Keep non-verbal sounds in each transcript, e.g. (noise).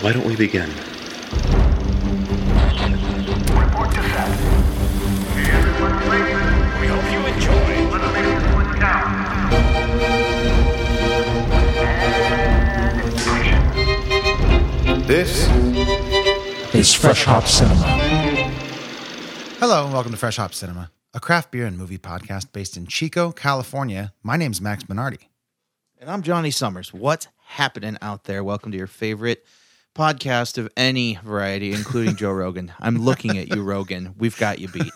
Why don't we begin? Report to set. Okay, everyone. We hope you enjoy. Let's this one count. And action. This is Fresh Hop Cinema. Hello and welcome to Fresh Hop Cinema, a craft beer and movie podcast based in Chico, California. My name's Max Minardi. And I'm Johnny Summers. What's happening out there? Welcome to your favorite podcast of any variety, including Joe Rogan. I'm looking at you, Rogan. We've got you beat.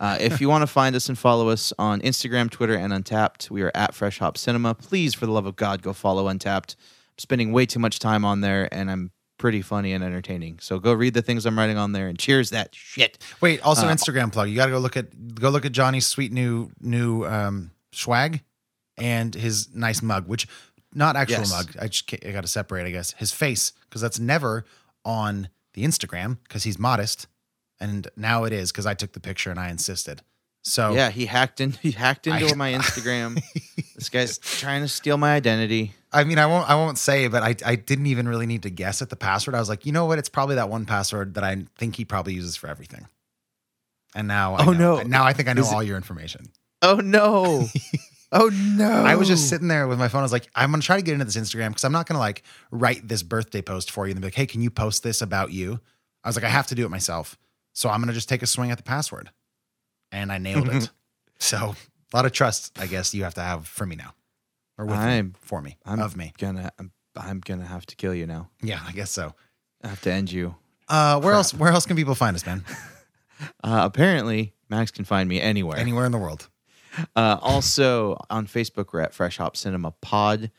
Uh, if you want to find us and follow us on Instagram, Twitter, and Untappd, we are at Fresh Hop Cinema. Please, for the love of God, go follow Untappd. I'm spending way too much time on there, and I'm pretty funny and entertaining. So go read the things I'm writing on there and cheers that shit. Wait, also Uh, Instagram plug. You got to go look at go look at Johnny's sweet new new um, swag and his nice mug, which not actual Yes. mug. I just, I got to separate, I guess, his face because that's never on the Instagram because he's modest, and now it is because I took the picture and I insisted. So Yeah, he hacked in. (laughs) He hacked into I- (laughs) my Instagram. this guy's (laughs) trying to steal my identity. I mean, I won't. I won't say, but I, I didn't even really need to guess at the password. I was like, you know what? It's probably that one password that I think he probably uses for everything. And now, I Oh, no. Now I think I know Is it- all your information. Oh no! Oh no! I was just sitting there with my phone. I was like, I'm gonna try to get into this Instagram because I'm not gonna like write this birthday post for you and be like, hey, can you post this about you? I was like, I have to do it myself, so I'm gonna just take a swing at the password, and I nailed it. (laughs) so a lot of trust, I guess, you have to have for me now, or with me, I'm- for me, I'm of me. gonna. I'm, I'm gonna have to kill you now. Yeah, I guess so. I have to end you. Uh, where else? Where else can people find us, man? (laughs) Uh, apparently, Max can find me anywhere. Anywhere in the world. (laughs) Uh, also on Facebook, we're at Fresh Hop Cinema Pod.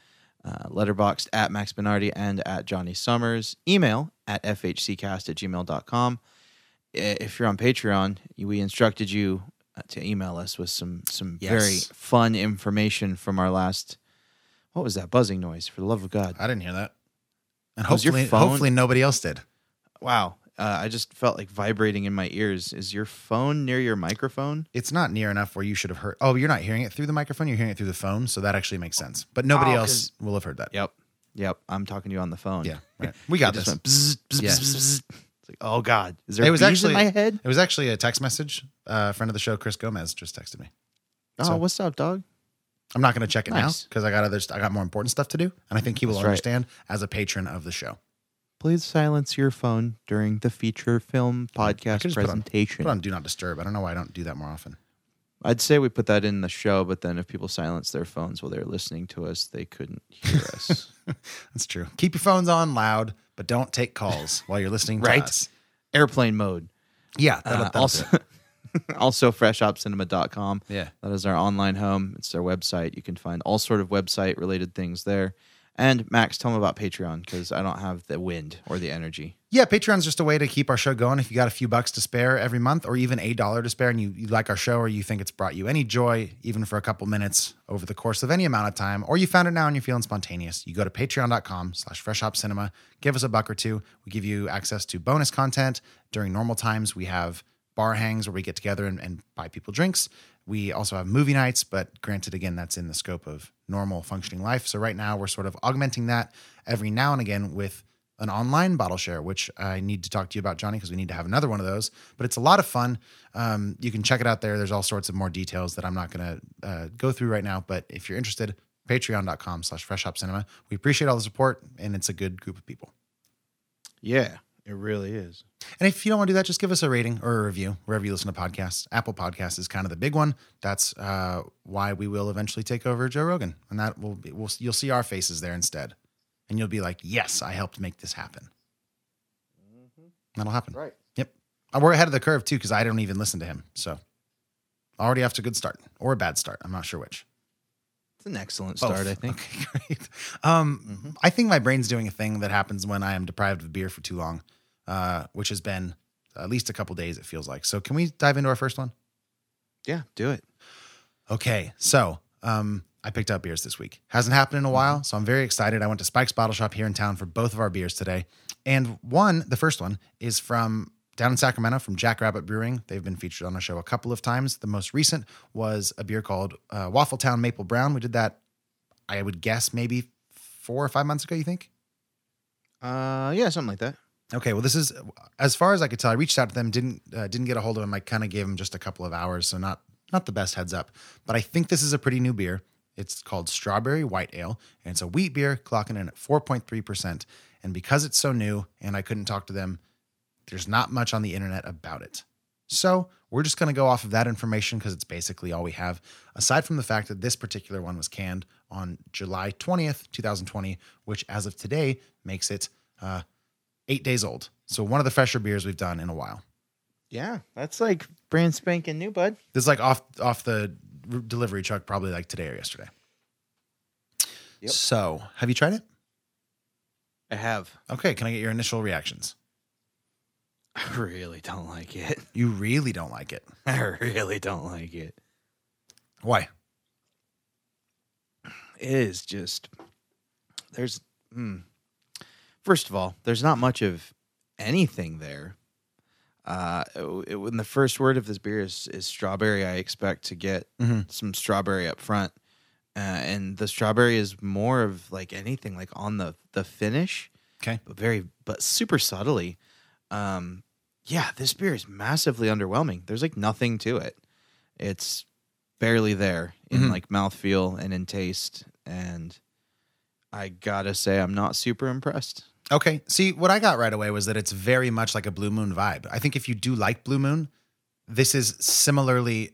Uh, Letterboxd at Max Minardi and at Johnny Summers. Email at fhccast at gmail.com. If you're on Patreon, we instructed you uh, to email us with some some Yes. very fun information from our last. What was that buzzing noise? For the love of God! I didn't hear that, and hopefully, hopefully nobody else did. Wow, uh, I just felt like vibrating in my ears. Is your phone near your microphone? It's not near enough where you should have heard. Oh, you're not hearing it through the microphone. You're hearing it through the phone, so that actually makes sense. But nobody Oh, else will have heard that. Yep, yep. I'm talking to you on the phone. Yeah, (laughs) right. We got It just this. went bzz, bzz, Yeah. bzz, bzz. It's like, oh god, is there It was bees actually in my head? It was actually a text message. Uh, a friend of the show, Chris Gomez, just texted me. Oh, so- what's up, dog? I'm not going to check it now Nice. because I got other. I got more important stuff to do, and I think he will That's right. understand as a patron of the show. Please silence your phone during the feature film podcast just put on- presentation. Put on do not disturb. I don't know why I don't do that more often. I'd say we put that in the show, but then if people silence their phones while they're listening to us, they couldn't hear (laughs) us. That's true. Keep your phones on loud, but don't take calls while you're listening to Right. us. Airplane mode. Yeah. that'll- Uh, that'll also, (laughs) also freshopcinema.com. Yeah. That is our online home. It's their website. You can find all sort of website related things there. And Max, tell them about Patreon because I don't have the wind or the energy. Yeah, Patreon's just a way to keep our show going. If you got a few bucks to spare every month, or even a dollar to spare, and you, you like our show, or you think it's brought you any joy, even for a couple minutes over the course of any amount of time, or you found it now and you're feeling spontaneous, you go to patreon.com slash freshhopcinema, give us a buck or two. We give you access to bonus content. During normal times, we have bar hangs where we get together and, and buy people drinks. We also have movie nights, but granted, again, that's in the scope of normal functioning life. So right now, we're sort of augmenting that every now and again with an online bottle share, which I need to talk to you about, Johnny, because we need to have another one of those. But it's a lot of fun. Um, you can check it out there. There's all sorts of more details that I'm not going to uh, go through right now. But if you're interested, patreon.com slash freshhopcinema. We appreciate all the support, and it's a good group of people. Yeah, it really is. And if you don't want to do that, just give us a rating or a review wherever you listen to podcasts. Apple Podcasts is kind of the big one. That's uh, why we will eventually take over Joe Rogan, and that will be, we'll, you'll see our faces there instead, and you'll be like, "Yes, I helped make this happen." That'll happen. Right. Yep. Uh, We're ahead of the curve too because I don't even listen to him, so already off to a good start or a bad start. I'm not sure which. It's an excellent Both. start, I think. Okay, (laughs) great. Um, I think my brain's doing a thing that happens when I am deprived of beer for too long, uh, which has been at least a couple days. It feels like. So, can we dive into our first one? Yeah, do it. Okay, so um, I picked up beers this week. Hasn't happened in a while, so I'm very excited. I went to Spike's Bottle Shop here in town for both of our beers today, and one, the first one, is from down in Sacramento from Jackrabbit Brewing. They've been featured on our show a couple of times. The most recent was a beer called uh, Waffle Town Maple Brown. We did that, I would guess, maybe four or five months ago. You think? Uh, yeah, something like that. Okay, well, this is as far as I could tell. I reached out to them, didn't uh, didn't get a hold of them. I kind of gave them just a couple of hours, so not not the best heads up. But I think this is a pretty new beer. It's called Strawberry White Ale, and it's a wheat beer, clocking in at four point three percent. And because it's so new, and I couldn't talk to them, there's not much on the internet about it. So we're just going to go off of that information because it's basically all we have. Aside from the fact that this particular one was canned on July twentieth, two thousand twenty, which as of today makes it. Uh, eight days old. So one of the fresher beers we've done in a while. Yeah, that's like brand spanking new, bud. This is like off off the delivery truck, probably like today or yesterday. Yep. So, have you tried it? I have. Okay, can I get your initial reactions? (laughs) I really don't like it. You really don't like it. (laughs) I really don't like it. Why? It is just there's hmm. First of all, there's not much of anything there. Uh, it- when the first word of this beer is, is strawberry, I expect to get Mhm. some strawberry up front, uh, and the strawberry is more of like anything like on the the finish, Okay. but very but super subtly. Um, yeah, this beer is massively underwhelming. There's like nothing to it. It's barely there in Mhm. like mouthfeel and in taste, and I gotta say I'm not super impressed. Okay. See, what I got right away was that it's very much like a Blue Moon vibe. I think if you do like Blue Moon, this is similarly.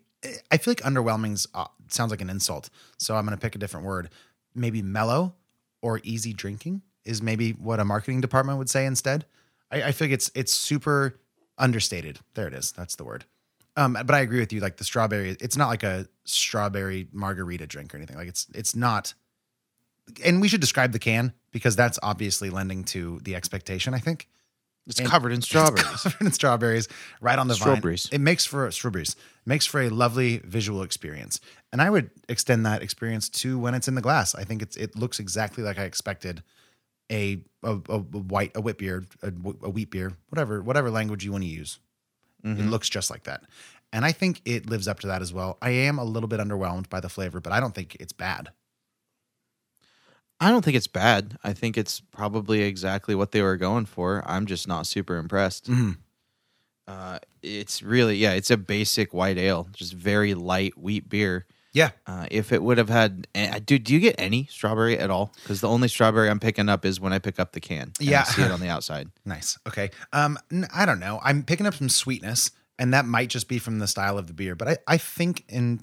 I feel like underwhelming's uh, sounds like an insult, so I'm going to pick a different word. Maybe mellow or easy drinking is maybe what a marketing department would say instead. I, I feel like it's it's super understated. There it is. That's the word. Um, but I agree with you. Like the strawberry, it's not like a strawberry margarita drink or anything. Like it's it's not. And we should describe the can because that's obviously lending to the expectation. I think It's And- covered in strawberries. (laughs) Covered in strawberries right on the Strawberries. vine. It makes for strawberries makes for a lovely visual experience, and I would extend that experience to when it's in the glass. I think it's it looks exactly like I expected a a, a, white a wheat beer a, a wheat beer whatever whatever language you want to use. It mm-hmm. looks just like that, and I think it lives up to that as well. I am a little bit underwhelmed by the flavor, but I don't think it's bad. I don't think it's bad. I think it's probably exactly what they were going for. I'm just not super impressed. Mhm. Uh, it's really, yeah, it's a basic white ale, just very light wheat beer. Yeah, Uh, if it would have had, dude, do you get any strawberry at all? Because the only strawberry I'm picking up is when I pick up the can. and I Yeah. see it on (laughs) the outside. Nice. Okay. Um, n- I don't know. I'm picking up some sweetness, and that might just be from the style of the beer. But I, I think in,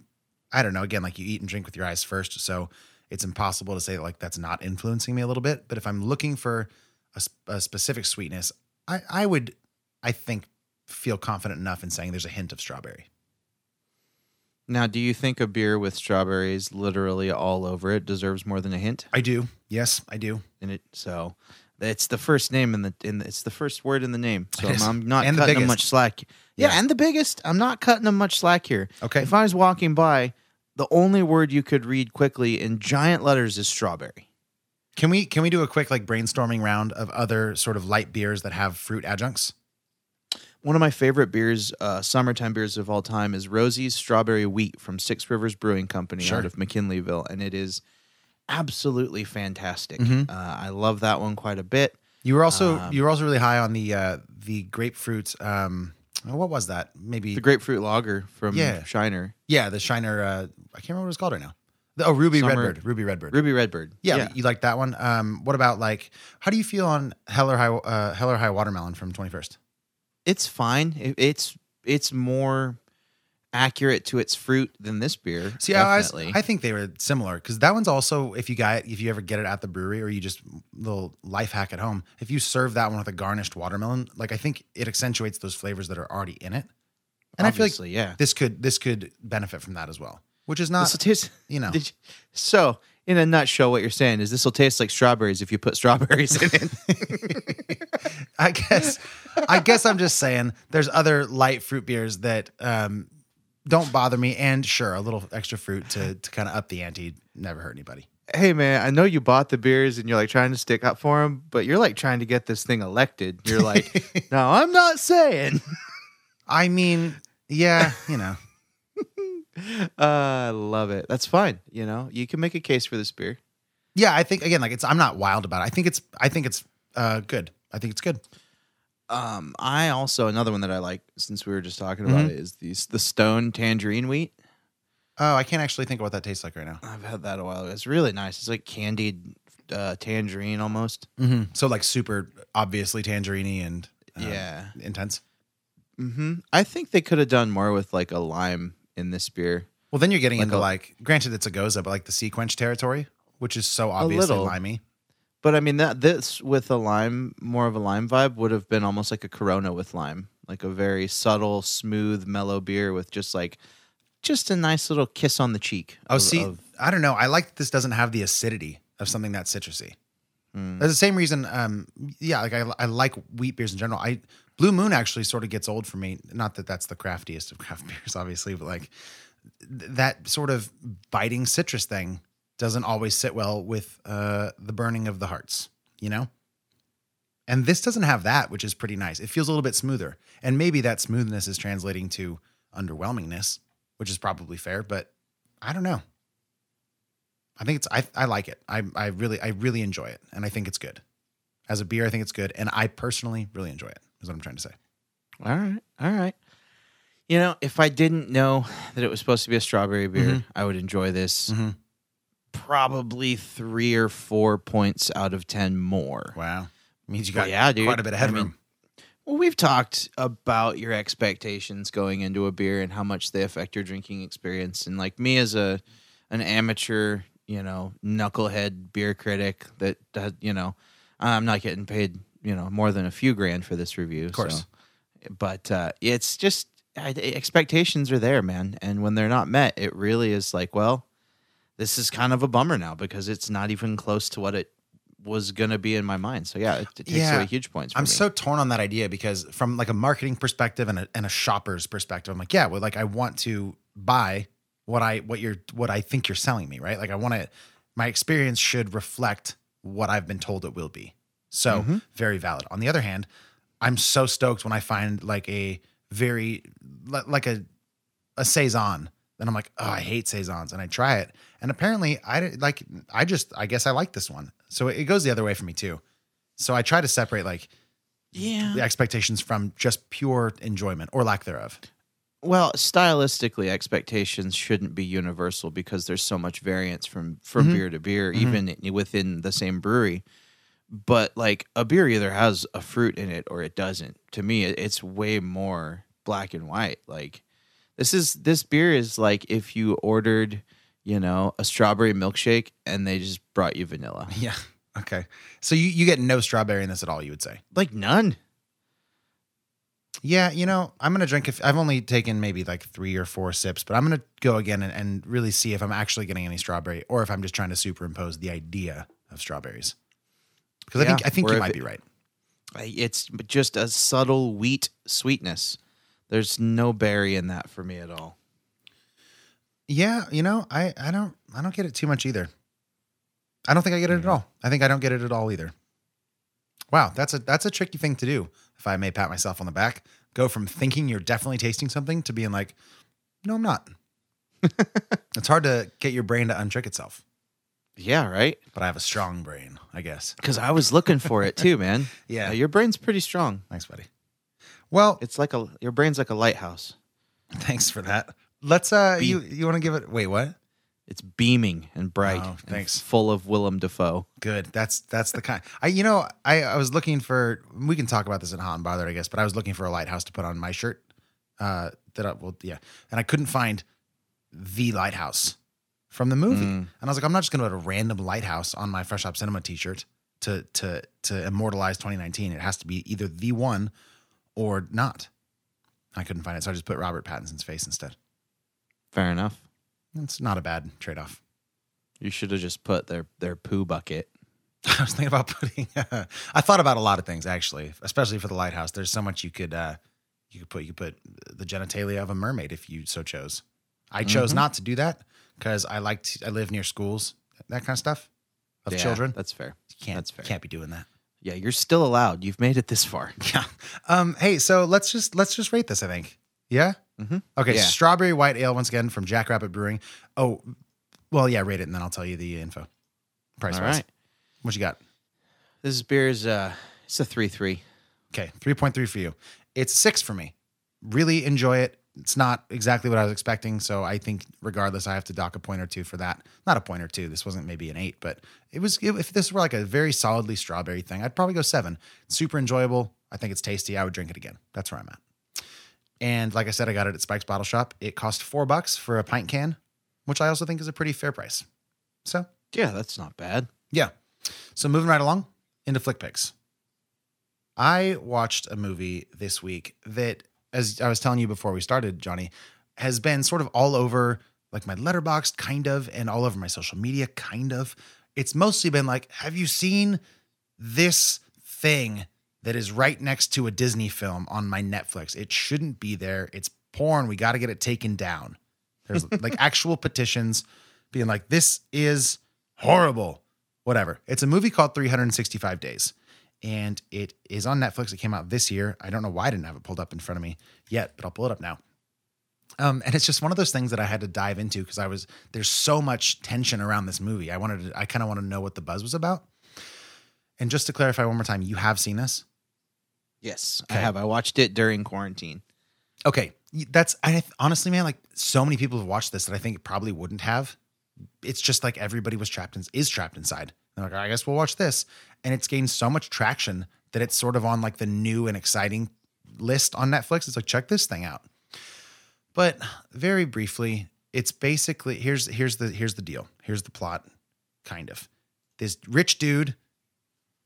I don't know. Again, like you eat and drink with your eyes first, so it's impossible to say like that's not influencing me a little bit. But if I'm looking for a, a specific sweetness, I, I would, I think, feel confident enough in saying there's a hint of strawberry. Now, do you think a beer with strawberries literally all over it deserves more than a hint I do. Yes, I do. in it? So it's the first name in the in the, it's the first word in the name. So I'm, I'm not And cutting them much slack. Yeah, Yeah. and the biggest. I'm not cutting them much slack here. Okay. If I was walking by, the only word you could read quickly in giant letters is strawberry. Can we can we do a quick like brainstorming round of other sort of light beers that have fruit adjuncts? One of my favorite beers, uh, summertime beers of all time, is Rosie's Strawberry Wheat from Six Rivers Brewing Company Sure. out of McKinleyville, and it is absolutely fantastic. Mhm. Uh, I love that one quite a bit. You were also Um, you were also really high on the uh the grapefruit. Um, what was that? Maybe The grapefruit lager from Yeah. Shiner, yeah, the Shiner. Uh, I can't remember what it's called right now. The, oh, Ruby Summer- Redbird. Ruby Redbird. Ruby Redbird. yeah, you like that one. Um, what about like? How do you feel on Hell or High uh, Hell or High Watermelon from Twenty First? it's fine. It, it's it's more accurate to its fruit than this beer. See, I, was. I think they were similar because that one's also if you got if you ever get it at the brewery or you just little life hack at home. If you serve that one with a garnished watermelon, like I think it accentuates those flavors that are already in it. And I feel like yeah. this could this could benefit from that as well, which is not This taste, you know. (laughs) You- so, in a nutshell, what you're saying is this will taste like strawberries if you put strawberries in it. (laughs) I guess I guess I'm just saying there's other light fruit beers that um, don't bother me, and sure, a little extra fruit to to kind of up the ante never hurt anybody. hey, man, I know you bought the beers and you're like trying to stick up for them, but you're like trying to get this thing elected. You're like, (laughs) no, I'm not saying. I mean, yeah, you know, (laughs) Uh, I love it. That's fine. You know, you can make a case for this beer. yeah. I think again, like it's I'm not wild about it. I think it's I think it's uh, good. I think it's good. Um, I also another one that I like since we were just talking about Mhm. it is these the Stone Tangerine Wheat. Oh, I can't actually think of what that tastes like right now. I've had that a while. ago. It's really nice. It's like candied uh, tangerine almost. Mm-hmm. So like super obviously tangerine and uh, yeah. intense. hmm I think they could have done more with like a lime in this beer. Well, then you're getting Like into a- like, granted, it's a gose, but like the SeaQuench territory, which is so obviously little. limey. But I mean that this with a lime, more of a lime vibe would have been almost like a Corona with lime, like a very subtle, smooth, mellow beer with just like just a nice little kiss on the cheek. Oh, of- see, of- I don't know. I like that this doesn't have the acidity of something that's citrusy. Mm. That's the same reason. Um, yeah, like I, I like wheat beers in general. I Blue Moon actually sort of gets old for me. Not that that's the craftiest of craft (laughs) beers, obviously, but like th- that sort of biting citrus thing doesn't always sit well with uh, the burning of the hearts. You know. And this doesn't have that, which is pretty nice. It feels a little bit smoother, and maybe that smoothness is translating to underwhelmingness, which is probably fair. But I don't know. I think it's I, I like it. I I really I really enjoy it, and I think it's good. As a beer, I think it's good, and I personally really enjoy it. Is what I'm trying to say. all right, all right. You know, if I didn't know that it was supposed to be a strawberry beer, Mhm. I would enjoy this Mhm. Probably three or four points out of ten more. Wow, means you got yeah, dude. quite a bit of I headroom. mean, Well, we've talked about your expectations going into a beer and how much they affect your drinking experience. And like me as a an amateur, you know, knucklehead beer critic that does, you know, I'm not getting paid, you know, more than a few grand for this review. Of course. but uh, it's just I, expectations are there, man. And when they're not met, it really is like, well, this is kind of a bummer now because it's not even close to what it was gonna be in my mind. So yeah, it, it takes Yeah. away huge points. I'm me. so torn on that idea because from like a marketing perspective and a, and a shopper's perspective, I'm like, yeah, well, like I want to buy what I what you're what I think you're selling me, right? Like I want to my experience should reflect what I've been told it will be. So Mhm. very valid. On the other hand, I'm so stoked when I find like a very like a a saison. Then I'm like, oh, I hate saisons, and I try it, and apparently I like. I just, I guess I like this one, so it goes the other way for me too. So I try to separate like yeah. the expectations from just pure enjoyment or lack thereof. Well, stylistically, expectations shouldn't be universal because there's so much variance from from Mhm. beer to beer, Mhm. even within the same brewery. But like a beer either has a fruit in it or it doesn't. To me, it's way more black and white. Like this is this beer is like if you ordered, you know, a strawberry milkshake and they just brought you vanilla. (laughs) Yeah. Okay. So you, you get no strawberry in this at all, you would say? Like none. Yeah. You know, I'm going to drink, if I've only taken maybe like three or four sips, but I'm going to go again and, and really see if I'm actually getting any strawberry or if I'm just trying to superimpose the idea of strawberries. Because I think, I think you might it- be right. It's just a subtle wheat sweetness. There's no berry in that for me at all. Yeah. You know, I, I don't, I don't get it too much either. I don't think I get it at all. I think I don't get it at all either. Wow. That's a, that's a tricky thing to do. If I may pat myself on the back, go from thinking you're definitely tasting something to being like, no, I'm not. (laughs) it's hard to get your brain to untrick itself, Yeah, right. but I have a strong brain, I guess. Because I was looking for it too, man. (laughs) Yeah. Uh, your brain's pretty strong. Thanks, buddy. Well, It's like a your brain's like a lighthouse. thanks for that. Let's uh Be- you you want to give it wait, what? It's beaming and bright. Oh, and thanks. full of Willem Dafoe. Good. That's that's the kind. I you know, I I was looking for we can talk about this in hot and bothered, I guess, but I was looking for a lighthouse to put on my shirt. Uh that I well yeah. And I couldn't find the lighthouse from the movie. Mm. And I was like, I'm not just gonna put a random lighthouse on my Fresh Hop Cinema t-shirt to to to immortalize 2019. It has to be either the one or not. I couldn't find it, so I just put Robert Pattinson's face instead. Fair enough. It's not a bad trade-off. You should have just put their their poo bucket. (laughs) I was thinking about putting. (laughs) I thought about a lot of things actually, especially for the lighthouse. There's so much you could uh, you could put. You could put the genitalia of a mermaid if you so chose. I chose Mhm. not to do that because I liked. I live near schools, that kind of stuff of Yeah, children. That's fair. You can't that's fair. can't be doing that. Yeah, you're still allowed. You've made it this far. (laughs) Yeah. Um. Hey, so let's just let's just rate this. I think. Yeah. Mhm. Okay. Yeah. Strawberry white ale once again from Jackrabbit Brewing. Oh, well, yeah. Rate it and then I'll tell you the info. Price All wise. right. What you got? This beer is uh, it's a three three. Okay, 3.3 for you. It's six for me. Really enjoy it. It's not exactly what I was expecting. So I think, regardless, I have to dock a point or two for that. Not a point or two. This wasn't maybe an eight, but it was. If this were like a very solidly strawberry thing, I'd probably go seven. It's super enjoyable. I think it's tasty. I would drink it again. That's where I'm at. And like I said, I got it at Spike's Bottle Shop. It cost four bucks for a pint can, which I also think is a pretty fair price. So Yeah, that's not bad. yeah. So moving right along into flick picks. I watched a movie this week that, as I was telling you before we started, Johnny, has been sort of all over like my letterbox, kind of, and all over my social media, kind of. It's mostly been like, have you seen this thing that is right next to a Disney film on my Netflix? It shouldn't be there. It's porn. We got to get it taken down. There's (laughs) like actual petitions being like, this is horrible. Whatever. It's a movie called 365 Days, and it is on Netflix. It came out this year. I don't know why I didn't have it pulled up in front of me yet, but I'll pull it up now. Um, and it's just one of those things that I had to dive into because I was there's so much tension around this movie. I wanted to, I kind of want to know what the buzz was about. And just to clarify one more time, you have seen this? Yes, I have. I watched it during quarantine. Okay, that's I honestly, man, like so many people have watched this that I think probably wouldn't have. It's just like everybody was trapped in, is trapped inside. They're like, I guess we'll watch this, and it's gained so much traction that it's sort of on like the new and exciting list on Netflix. It's like check this thing out. But very briefly, it's basically here's here's the here's the deal. Here's the plot, kind of. This rich dude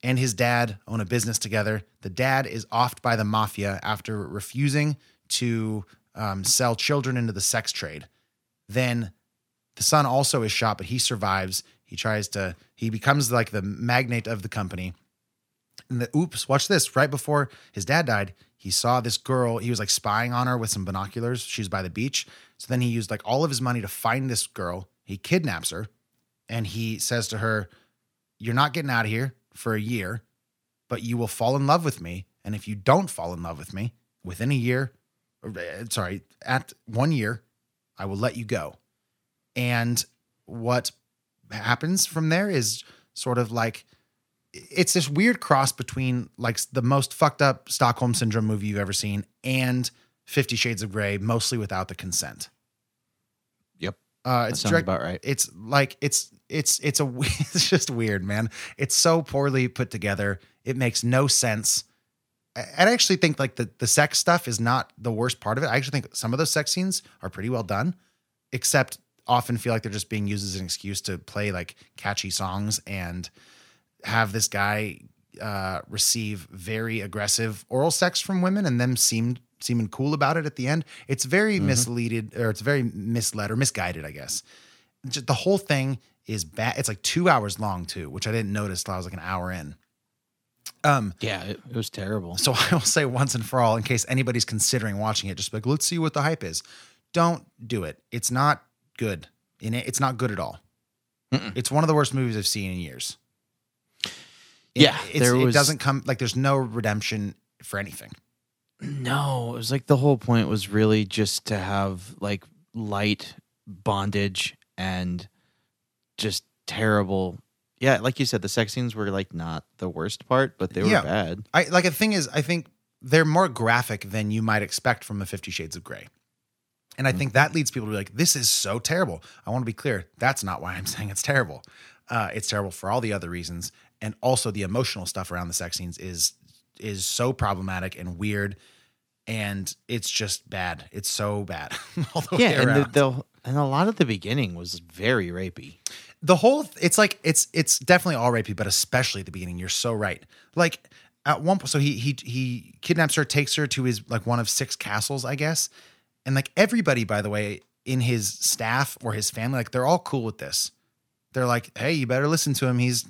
and his dad own a business together. The dad is offed by the mafia after refusing to um, sell children into the sex trade. Then the son also is shot, but he survives. He tries to, he becomes like the magnate of the company. And the oops, watch this. Right before his dad died, he saw this girl. He was like spying on her with some binoculars. She's by the beach. So then he used like all of his money to find this girl. He kidnaps her and he says to her, You're not getting out of here for a year, but you will fall in love with me. And if you don't fall in love with me within a year, uh, sorry, at one year, I will let you go. And what happens from there is sort of like it's this weird cross between like the most fucked up Stockholm syndrome movie you've ever seen and Fifty Shades of Grey, mostly without the consent. Yep, Uh, it's sounds direct, about right. it's like it's it's it's a (laughs) it's just weird, man. It's so poorly put together. It makes no sense. I I actually think like the the sex stuff is not the worst part of it. I actually think some of those sex scenes are pretty well done, except often feel like they're just being used as an excuse to play like catchy songs and have this guy uh, receive very aggressive oral sex from women and them seem seeming cool about it at the end. It's very misleaded or it's very misled or misguided, I guess. Just, the whole thing is bad. It's like two hours long too, which I didn't notice till I was like an hour in. Um, Yeah, it, it was terrible. so (laughs) I will say once and for all, in case anybody's considering watching it, just like, let's see what the hype is. Don't do it. It's not good. In it, it's not good at all. It's one of the worst movies I've seen in years. It- Yeah, there it doesn't come like there's no redemption for anything. No, it was like the whole point was really just to have like light bondage and just terrible. Yeah, like you said, the sex scenes were like not the worst part, but they were Yeah. bad. I like the thing is, I think they're more graphic than you might expect from a Fifty Shades of Grey. And I think that leads people to be like, this is so terrible. I want to be clear. That's not why I'm (laughs) saying it's terrible. Uh, it's terrible for all the other reasons. And also the emotional stuff around the sex scenes is is so problematic and weird. And it's just bad. It's so bad. (laughs) all the Yeah, way and the, around. the and a lot of the beginning was very rapey. the whole it's like it's it's definitely all rapey, but especially at the beginning. You're so right. Like at one point, so he he he kidnaps her, takes her to his like one of six castles, I guess, and like everybody, by the way, in his staff or his family, like they're all cool with this. They're like, hey, you better listen to him. He's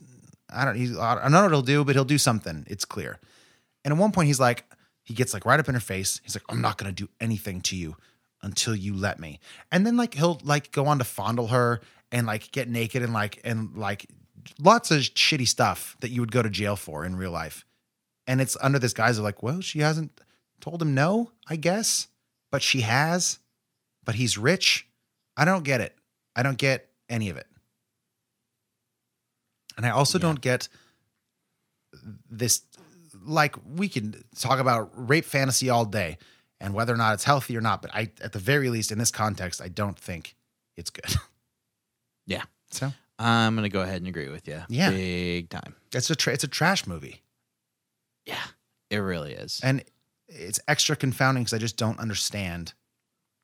I don't he's I don't know what he'll do, but he'll do something. It's clear. And at one point, he's like, he gets like right up in her face. He's like, I'm not gonna do anything to you until you let me. And then like he'll like go on to fondle her and like get naked and like and like lots of shitty stuff that you would go to jail for in real life. And it's under this guise of like, well, she hasn't told him no, I guess, but she has. But he's rich. I don't get it. I don't get any of it. And I also Yeah. don't get this like we can talk about rape fantasy all day and whether or not it's healthy or not, but I at the very least in this context, I don't think it's good. (laughs) Yeah. So I'm gonna go ahead and agree with you. Yeah. big time. it's a tra- it's a trash movie. Yeah, it really is. and it's extra confounding because I just don't understand.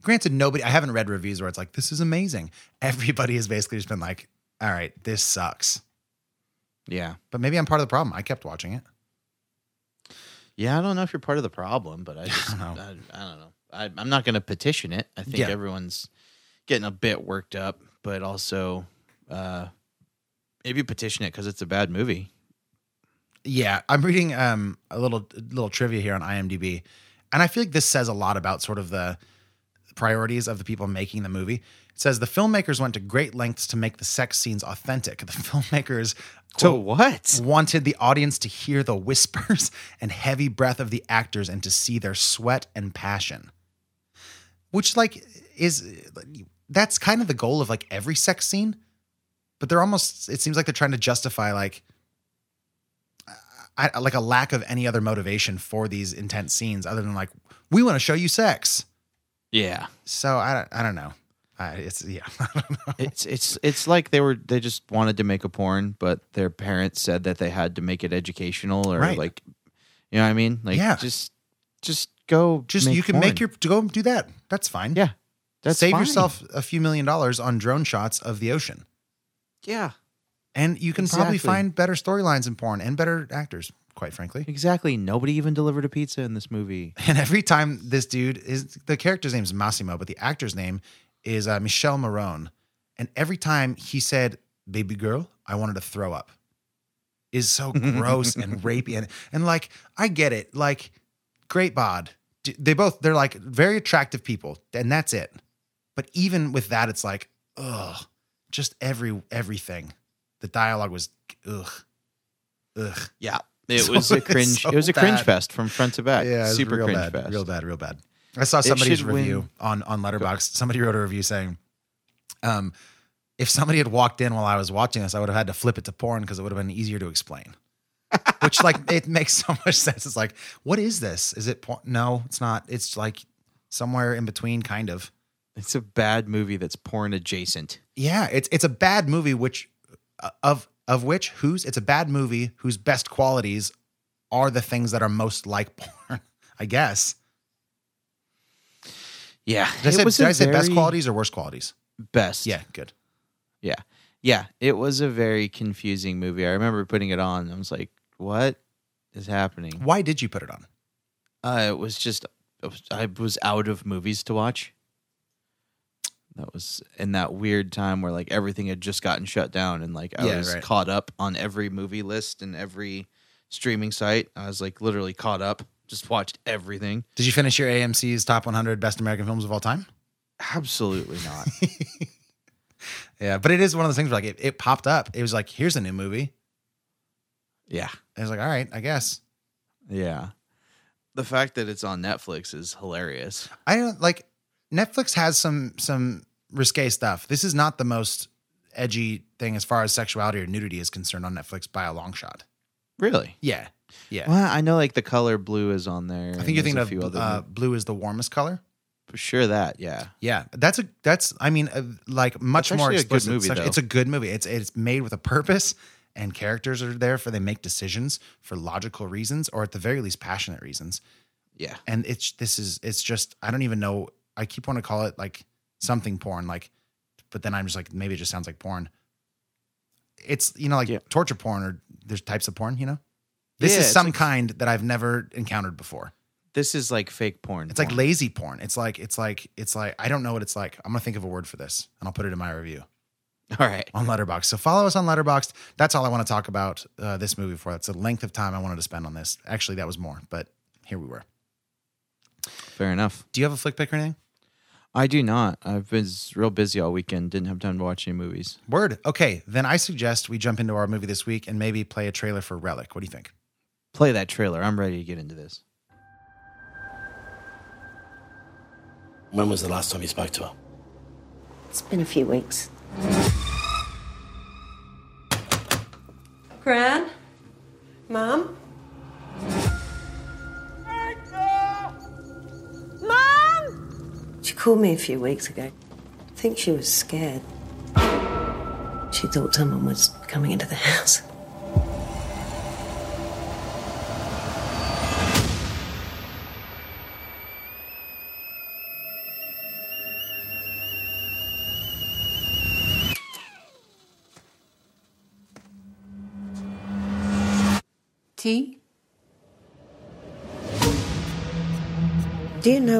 Granted, nobody I haven't read reviews where it's like this is amazing. (laughs) Everybody has basically just been like, "All right, this sucks." yeah, But maybe I'm part of the problem. I kept watching it. Yeah. I don't know if you're part of the problem, but I (laughs) just, don't I, know. I, don't know. I, I'm not gonna petition it. I think Yeah. everyone's getting a bit worked up, but also uh, maybe petition it because it's a bad movie. Yeah, I'm reading um, a little little trivia here on IMDb, and I feel like this says a lot about sort of the priorities of the people making the movie. Says the filmmakers went to great lengths to make the sex scenes authentic. The filmmakers quote, what? wanted the audience to hear the whispers (laughs) and heavy breath of the actors and to see their sweat and passion. Which like is that's kind of the goal of like every sex scene, but they're almost it seems like they're trying to justify like I, like a lack of any other motivation for these intense scenes other than like we want to show you sex. Yeah, So I I don't know. I, it's yeah. (laughs) I don't know. it's it's it's like they were they just wanted to make a porn, but their parents said that they had to make it educational or Right. like, you know what I mean? Like, Yeah. just just go. Just you can porn. make your go do that. That's fine. yeah. That's Save fine. yourself a few million dollars on drone shots of the ocean. Yeah, And you can probably find better storylines in porn and better actors, quite frankly. exactly. Nobody even delivered a pizza in this movie. (laughs) And every time this dude is the character's name is Massimo, but the actor's name is uh, Michele Morrone. And every time he said, "Baby girl," I wanted to throw up. Is so (laughs) gross and rapey and and like I get it, like great bod. They both they're like very attractive people, and that's it. But even with that, it's like ugh, just every everything. The dialogue was ugh, ugh. Yeah, it (laughs) So- was a cringe. so it was a cringe bad. fest from front to back. Yeah, super real cringe bad, fest. real bad, real bad. I saw somebody's review win- on on Letterboxd. Somebody wrote a review saying, um, if somebody had walked in while I was watching this, I would have had to flip it to porn because it would have been easier to explain. (laughs) Which like it makes so much sense. It's like, what is this? Is it porn? No, it's not. It's like somewhere in between, kind of. It's a bad movie that's porn adjacent. Yeah, it's it's a bad movie. Which uh, of of which whose it's a bad movie whose best qualities are the things that are most like (laughs) porn. I guess. Yeah, Did I say, did I say best qualities or worst qualities? Best. Yeah, good. Yeah. Yeah. It was a very confusing movie. I remember putting it on. I was like, what is happening? Why did you put it on? Uh, it was just, I was out of movies to watch. That was in that weird time where like everything had just gotten shut down and like I Yeah, was right. caught up on every movie list and every streaming site. I was like literally caught up, just watched everything. Did you finish your AMC's top 100 best American films of all time? Absolutely not. (laughs) Yeah, but it is one of those things where like it, it popped up. It was like, here's a new movie. yeah. I was like, all right, I guess. Yeah. The fact that it's on Netflix is hilarious. I don't like Netflix has some some risque stuff. This is not the most edgy thing as far as sexuality or nudity is concerned on Netflix by a long shot. Really? Yeah. Yeah. Well, I know like the color blue is on there. I think you're thinking a of uh, blue is the warmest color. for sure that, yeah. Yeah, that's a that's I mean uh, like much That's more actually a good movie. It's a good movie. It's it's made with a purpose, and characters are there for they make decisions for logical reasons, or at the very least passionate reasons. Yeah. And it's this is it's just I don't even know. I keep wanting to call it like something porn, like, but then I'm just like maybe it just sounds like porn. It's you know like Yeah. torture porn or there's types of porn. You know, this Yeah, is some like- kind that I've never encountered before. This is like fake porn. It's like lazy porn. It's like it's like it's like I don't know what it's like. I'm gonna think of a word for this and I'll put it in my review All right. on Letterbox. So follow us on Letterboxd. That's all I want to talk about uh, this movie for. That's the length of time I wanted to spend on this. Actually, that was more, but here we were. Fair enough. Do you have a flick pick or anything? I do not. I've been real busy all weekend. Didn't have time to watch any movies. Word. Okay, then I suggest we jump into our movie this week and maybe play a trailer for Relic. What do you think? Play that trailer. I'm ready to get into this. When was the last time you spoke to her? It's been a few weeks. Gran? Mom? Mom? She called me a few weeks ago. I think she was scared. She thought someone was coming into the house.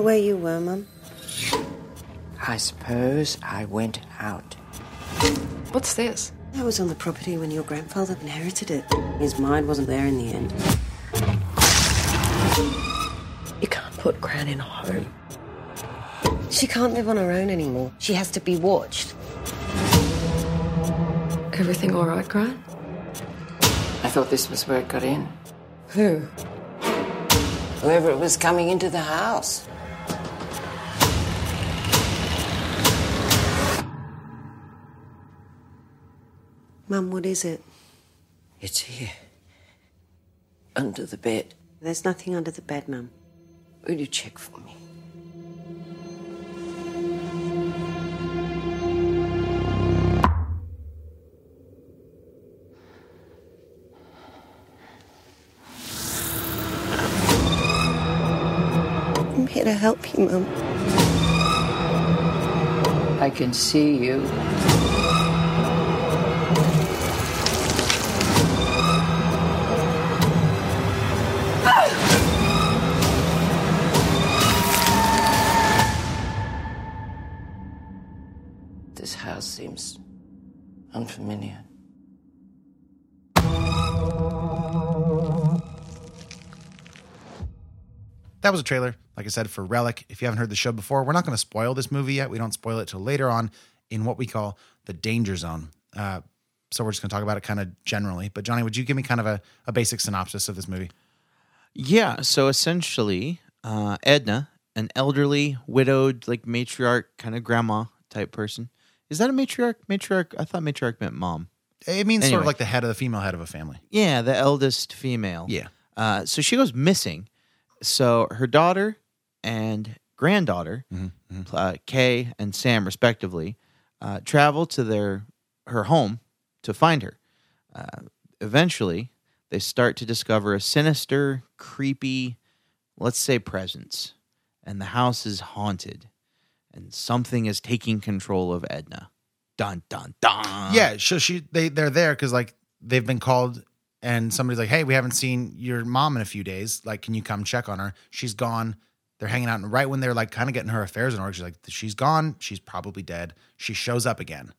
Know where you were, Mum? I suppose I went out. What's this? I was on the property when your grandfather inherited it. His mind wasn't there in the end. You can't put Gran in a home. She can't live on her own anymore. She has to be watched. Everything all right, Gran? I thought this was where it got in. Who? Whoever it was coming into the house. Mum, what is it? It's here. Under the bed. There's nothing under the bed, Mum. Will you check for me? I'm here to help you, Mum. I can see you. That was a trailer, like I said, for Relic. If you haven't heard the show before, we're not going to spoil this movie yet. We don't spoil it till later on in what we call the danger zone. Uh, so we're just going to talk about it kind of generally. But Johnny, would you give me kind of a, a basic synopsis of this movie? Yeah. So essentially, uh, Edna, an elderly, widowed, like matriarch, kind of grandma type person. Is that a matriarch? Matriarch? I thought matriarch meant mom. It means sort of like the head of the female head of a family. Yeah, the eldest female. Yeah. Uh, so she goes missing. So her daughter and granddaughter, uh, Kay and Sam, respectively, uh, travel to their her home to find her. Uh, eventually, they start to discover a sinister, creepy, let's say, presence, and the house is haunted, and something is taking control of Edna. Dun dun dun. yeah, so she they they're there because like they've been called and somebody's like, "Hey, we haven't seen your mom in a few days. Like, can you come check on her? She's gone." They're hanging out, and right when they're like kind of getting her affairs in order, she's like, "She's gone. She's probably dead." She shows up again,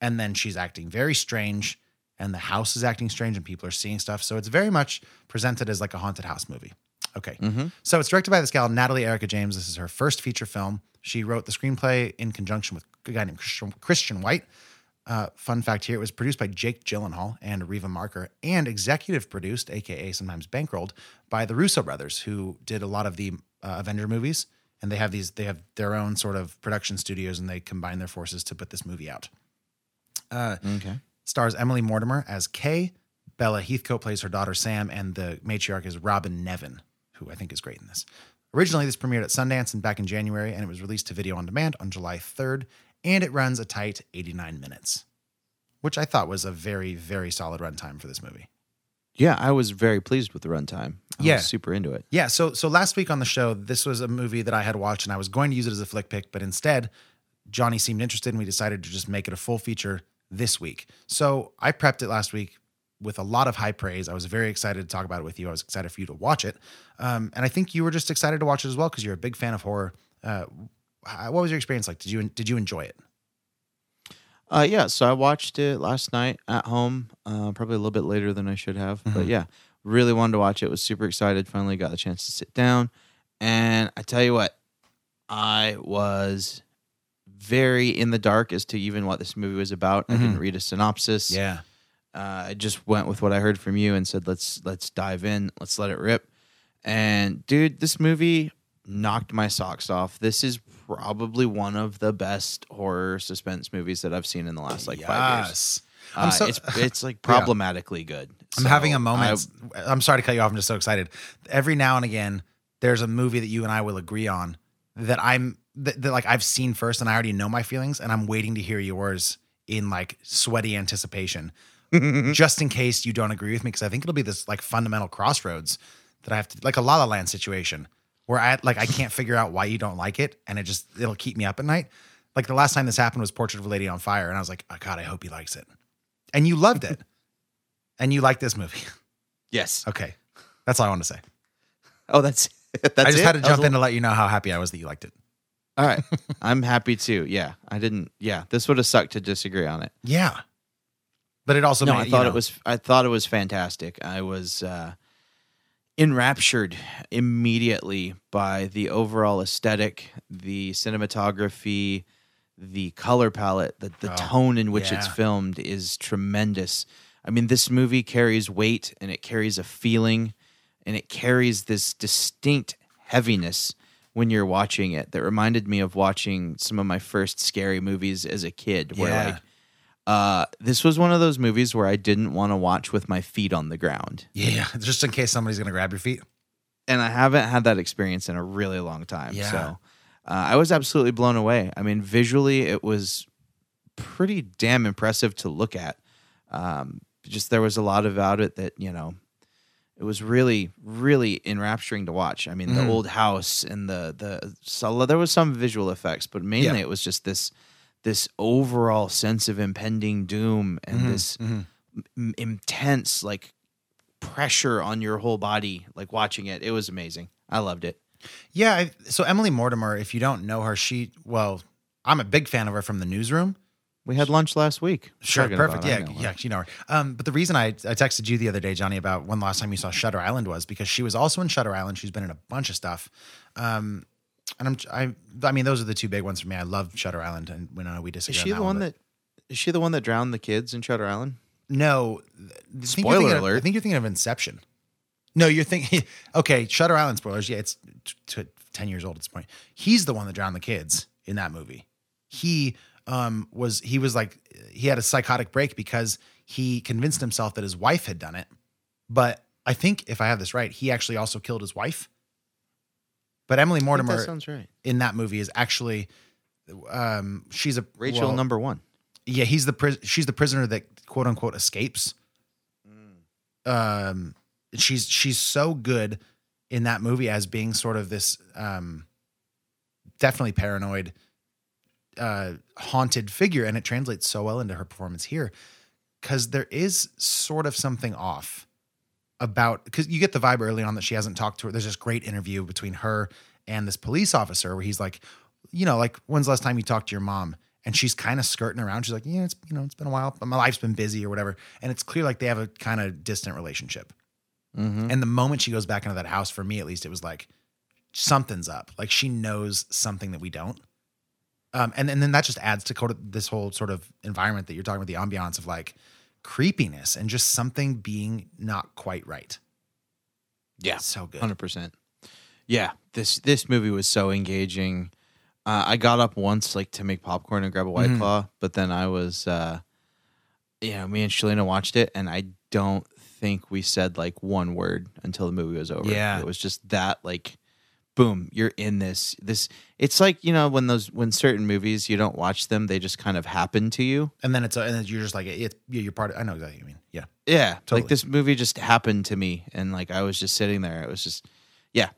and then she's acting very strange, and the house is acting strange, and people are seeing stuff. So it's very much presented as like a haunted house movie. Okay, mm-hmm. so it's directed by this gal Natalie Erica James. This is her first feature film. She wrote the screenplay in conjunction with a guy named Christian- Christian White. Uh, fun fact here: it was produced by Jake Gyllenhaal and Riva Marker, and executive produced, aka sometimes bankrolled, by the Russo brothers, who did a lot of the uh, Avenger movies. And they have these, they have their own sort of production studios, and they combine their forces to put this movie out. Okay. Stars Emily Mortimer as Kay, Bella Heathcote plays her daughter Sam, and the matriarch is Robyn Nevin, who I think is great in this. Originally, this premiered at Sundance and back in January, and it was released to video on demand on July 3rd, and it runs a tight 89 minutes, which I thought was a very, very solid runtime for this movie. Yeah, I was very pleased with the runtime. I Yeah. was super into it. Yeah, so so last week on the show, this was a movie that I had watched, and I was going to use it as a flick pick, but instead, Johnny seemed interested, and we decided to just make it a full feature this week. So I prepped it last week with a lot of high praise. I was very excited to talk about it with you. I was excited for you to watch it, um, and I think you were just excited to watch it as well because you're a big fan of horror. Uh, what was your experience like? Did you did you enjoy it? Uh, yeah, so I watched it last night at home, uh, probably a little bit later than I should have. But yeah, really wanted to watch it. Was super excited. Finally got the chance to sit down. And I tell you what, I was very in the dark as to even what this movie was about. I didn't read a synopsis. Yeah, Uh, I just went with what I heard from you and said, let's let's dive in, let's let it rip. And dude, this movie knocked my socks off. This is probably one of the best horror suspense movies that I've seen in the last like five years. Yes. Uh, so- it's (laughs) it's like Yeah. problematically good. I'm having a moment. I, am sorry to cut you off. I'm just so excited. Every now and again, there's a movie that you and I will agree on that I'm that, that like I've seen first, and I already know my feelings, and I'm waiting to hear yours in like sweaty anticipation, (laughs) just in case you don't agree with me, because I think it'll be this like fundamental crossroads that I have to like a La La Land situation where I like I can't figure out why you don't like it, and it just it'll keep me up at night. Like the last time this happened was Portrait of a Lady on Fire, and I was like, oh God, I hope he likes it, and you loved it, (laughs) and you like this movie. yes. Okay. That's all I want to say. Oh, that's (laughs) that's. I just it? had to jump in to let you know how happy I was that you liked it. All right, (laughs) I'm happy too. Yeah, I didn't. Yeah, this would have sucked to disagree on it. Yeah. But it also no, made, I you thought know- it was. I thought it was fantastic. I was uh, enraptured immediately by the overall aesthetic, the cinematography, the color palette, the the Oh, tone in which it's filmed is tremendous. I mean, this movie carries weight and it carries a feeling, and it carries this distinct heaviness when you're watching it that reminded me of watching some of my first scary movies as a kid where Yeah. like uh, this was one of those movies where I didn't want to watch with my feet on the ground. Yeah, just in case somebody's going to grab your feet. And I haven't had that experience in a really long time. Yeah. So uh, I was absolutely blown away. I mean, visually, it was pretty damn impressive to look at. Um, just there was a lot about it that, you know, it was really, really enrapturing to watch. I mean, Mhm. the old house and the the so there was some visual effects, but mainly Yeah. it was just this this overall sense of impending doom and Mhm, this mhm. m- intense like pressure on your whole body like watching it it was amazing i loved it Yeah. I, so Emily Mortimer, if you don't know her, she, well, I'm a big fan of her from the newsroom. we had lunch last week Sure, Talking perfect. about- Yeah, know yeah, you know her. Um, but the reason I, I texted you the other day, Johnny, about when last time you saw Shutter Island was because she was also in Shutter Island. She's been in a bunch of stuff. Um, and I'm, I, I mean, those are the two big ones for me. I love Shutter Island, and we know we disagree. is she on the that one but- that is she the one that drowned the kids in shutter island No. th- I you're Spoiler thinking of- alert. I think you're thinking of Inception. No, you're thinking. (laughs) Okay, Shutter Island spoilers. Yeah, it's t- t- ten years old at this point. He's the one that drowned the kids in that movie. He um was he was like he had a psychotic break because he convinced himself that his wife had done it. But I think if I have this right, he actually also killed his wife. But Emily Mortimer that sounds right. in that movie is actually um she's a rachel well, number one. Yeah, he's the pris- she's the prisoner that quote unquote escapes. Um, she's she's so good in that movie as being sort of this um, definitely paranoid, uh, haunted figure, and it translates so well into her performance here because there is sort of something off about because you get the vibe early on that she hasn't talked to her. There's this great interview between her and this police officer where he's like, you know, like when's the last time you talked to your mom? And she's kind of skirting around. She's like, yeah, it's you know, it's been a while. My life's been busy or whatever. And it's clear like they have a kind of distant relationship. mm-hmm. And the moment she goes back into that house, for me at least, it was like something's up. Like she knows something that we don't. Um, and, and then that just adds to this whole sort of environment that you're talking about, the ambiance of like creepiness and just something being not quite right. yeah So good. 100% yeah this this movie was so engaging uh, i got up once like to make popcorn and grab a white Mhm. claw but then i was uh you know me and shalina watched it and i don't think we said like one word until the movie was over Yeah. it was just that like boom you're in this this it's like you know when those when certain movies you don't watch them they just kind of happen to you And then it's, and then you're just like, it's, yeah, you're part of, I know exactly what you mean. Yeah. yeah, Totally. like this movie just happened to me, and like I was just sitting there. It was just, yeah,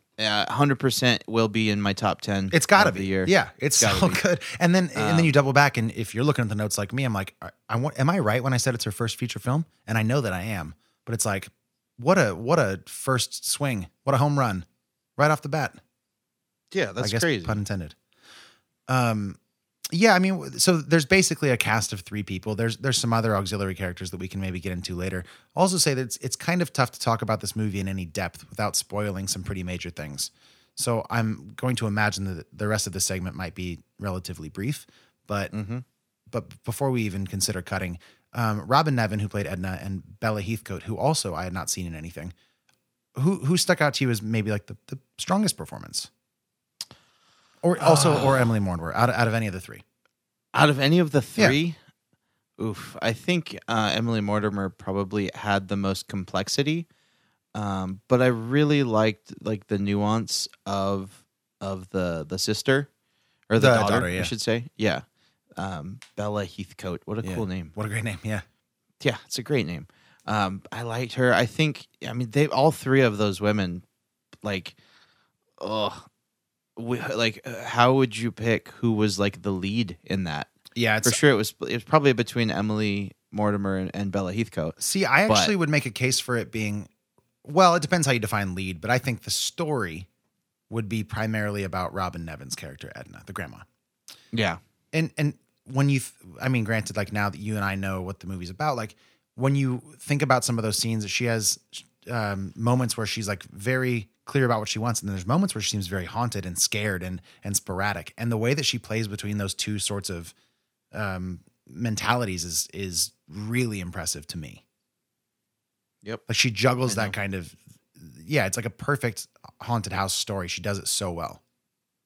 hundred percent will be in my top ten. It's got to be. the year. Yeah, it's so be. good. And then and then Um, you double back, and if you're looking at the notes like me, I'm like, I, I want. Am I right when I said it's her first feature film? And I know that I am, but it's like, what a what a first swing, what a home run, right off the bat. Yeah, that's I guess crazy. pun intended. Um, yeah, I mean, so there's basically a cast of three people. There's there's some other auxiliary characters that we can maybe get into later. I'll also say that it's it's kind of tough to talk about this movie in any depth without spoiling some pretty major things. So I'm going to imagine that the rest of the segment might be relatively brief, but Mhm. but before we even consider cutting, um, Robyn Nevin, who played Edna, and Bella Heathcote, who also I had not seen in anything, who who stuck out to you as maybe like the, the strongest performance, or also or Emily Mortimer out of, out of any of the three. Out of any of the Yeah. three, oof. I think uh, Emily Mortimer probably had the most complexity, um, but I really liked like the nuance of of the the sister or the, The daughter, daughter, I should say. Yeah, um, Bella Heathcote. What a Yeah. cool name. What a great name. Yeah. Yeah, it's a great name. Um, I liked her. I think. I mean, they all three of those women, like, oh, like, uh, how would you pick who was like the lead in that? Yeah. It's For sure, it was. It was probably between Emily Mortimer and, and Bella Heathcote. See, I But- actually would make a case for it being, well, it depends how you define lead, but I think the story would be primarily about Robyn Nevin's character, Edna, the grandma. Yeah, And and when you, th- I mean, granted, like now that you and I know what the movie's about, like when you think about some of those scenes, that she has um, moments where she's like very clear about what she wants, and then there's moments where she seems very haunted and scared and and sporadic. And the way that she plays between those two sorts of um, mentalities is is really impressive to me. Yep. Like she juggles that kind of yeah, it's like a perfect haunted house story. She does it so well.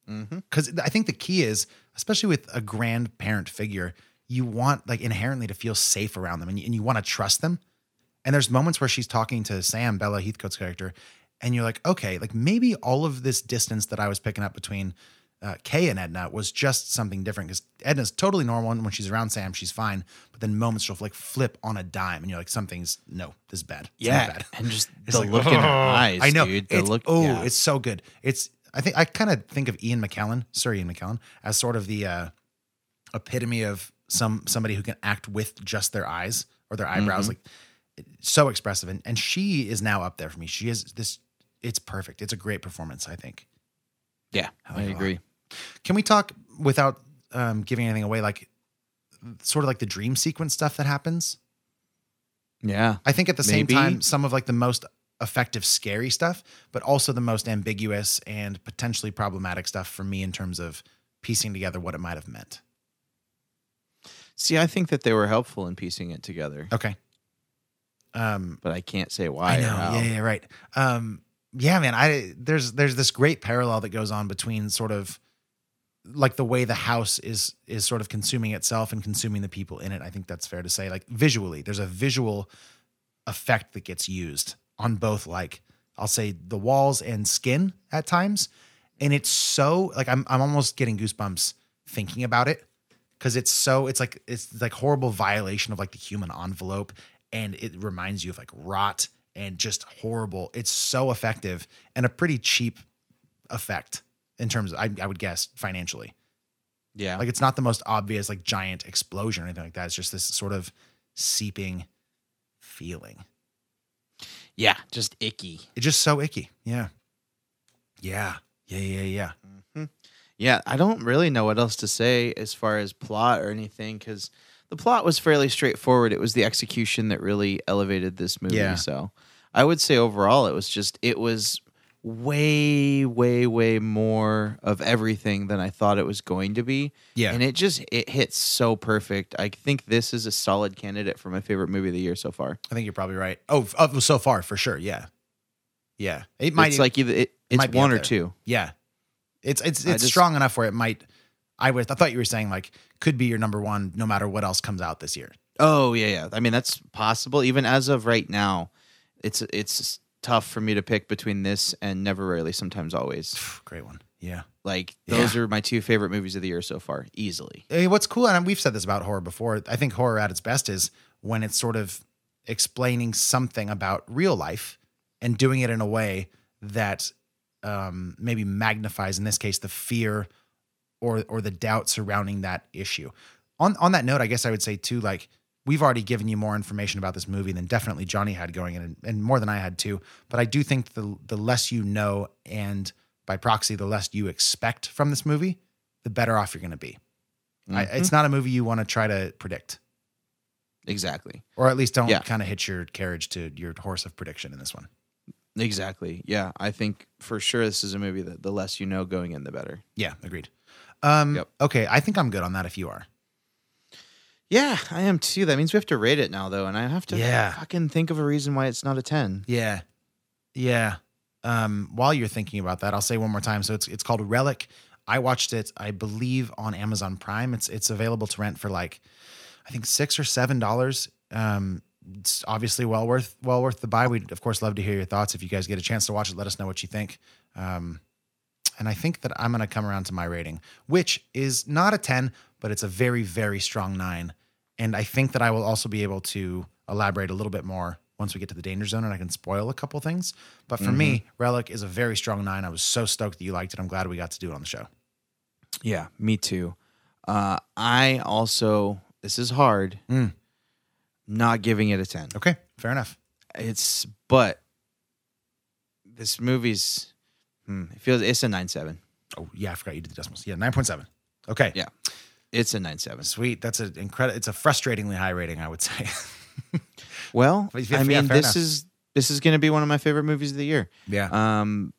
Mm-hmm. Cuz I think the key is especially with a grandparent figure, you want like inherently to feel safe around them and you, and you want to trust them. And there's moments where she's talking to Sam, Bella Heathcote's character, and you're like, okay, like maybe all of this distance that I was picking up between uh, Kay and Edna was just something different because Edna's totally normal and when she's around Sam, she's fine. But then moments she'll like flip on a dime, and you're like, something's no, this is bad. It's yeah, bad. (laughs) and just It's the like, look in her "Oh." eyes. I know. dude. The It's, look. oh, yeah. it's so good. It's I think I kind of think of Ian McKellen, Sir Ian McKellen, as sort of the uh, epitome of some somebody who can act with just their eyes or their eyebrows, Mhm. like so expressive. And and she is now up there for me. She is this. It's perfect. It's a great performance. I think. yeah, I I lot. agree. Can we talk without um, giving anything away? Like sort of like the dream sequence stuff that happens. Yeah, I think at the Maybe. same time, some of like the most effective scary stuff, but also the most ambiguous and potentially problematic stuff for me in terms of piecing together what it might have meant. See, I think that they were helpful in piecing it together, Okay. Um, but I can't say why. I know. Yeah, yeah, right. Um, yeah, man. I there's there's this great parallel that goes on between sort of like the way the house is is sort of consuming itself and consuming the people in it. I think that's fair to say. Like visually, there's a visual effect that gets used on both like I'll say the walls and skin at times. And it's so like I'm I'm almost getting goosebumps thinking about it because it's so it's like it's like horrible violation of like the human envelope and it reminds you of like rot and just horrible. It's so effective and a pretty cheap effect in terms of I, I would guess financially. yeah. Like it's not the most obvious like giant explosion or anything like that. It's just this sort of seeping feeling. yeah, just icky. It's just so icky. Yeah. Yeah. Yeah. Yeah. Yeah. Yeah, mm-hmm. I don't really know what else to say as far as plot or anything because the plot was fairly straightforward. It was the execution that really elevated this movie. Yeah. So I would say overall, it was just, it was way, way, way more of everything than I thought it was going to be. Yeah. And it just, it hits so perfect. I think this is a solid candidate for my favorite movie of the year so far. I think you're probably right. Oh, oh, so far for sure. Yeah. Yeah. It might it's like either, it, it's might one or two. Yeah. It's it's it's just- strong enough where it might I was I thought you were saying like could be your number one no matter what else comes out this year. Oh yeah, yeah. I mean that's possible. Even as of right now, it's it's tough for me to pick between this and Never Rarely, Sometimes Always. (sighs) Great one. Yeah. Like those Yeah. are my two favorite movies of the year so far, easily. Mean, what's cool, and we've said this about horror before. I think horror at its best is when it's sort of explaining something about real life and doing it in a way that um, maybe magnifies, in this case, the fear or or the doubt surrounding that issue. On on that note, I guess I would say too, like we've already given you more information about this movie than definitely Johnny had going in, and, and more than I had too. But I do think the the less you know, and by proxy, the less you expect from this movie, the better off you're going to be. Mm-hmm. it's not a movie you want to try to predict, Exactly. or at least don't Yeah. kind of hitch your carriage to your horse of prediction in this one. Exactly. Yeah. I think for sure this is a movie that the less you know going in, the better. Yeah, agreed. Um, Yep. Okay, I think I'm good on that. If you are, Yeah, I am too. That means we have to rate it now though, and I have to Yeah. fucking think of a reason why it's not a ten. yeah, yeah. Um, while you're thinking about that, I'll say one more time. So it's it's called Relic. I watched it, I believe, on Amazon Prime. It's it's available to rent for like I think six or seven dollars. Um, it's obviously well worth well worth the buy. We'd of course love to hear your thoughts. If you guys get a chance to watch it, let us know what you think. Um, and I think that I'm going to come around to my rating, which is not a 10, but it's a very, very strong nine. And I think that I will also be able to elaborate a little bit more once we get to the danger zone and I can spoil a couple things. But for me, Relic is a very strong nine. I was so stoked that you liked it. I'm glad we got to do it on the show. Yeah, me too. Uh, I also this is hard. Mm. Not giving it a ten. Okay, fair enough. It's but this movie's hmm, it feels it's a nine seven. Oh, yeah, I forgot you did the decimals. Yeah, 9.7. Okay. Yeah, it's a nine seven. Sweet. That's an incredible, it's a frustratingly high rating, I would say. (laughs) Well, yeah, I mean, fair this enough. is this is going to be one of my favorite movies of the year. yeah. Um,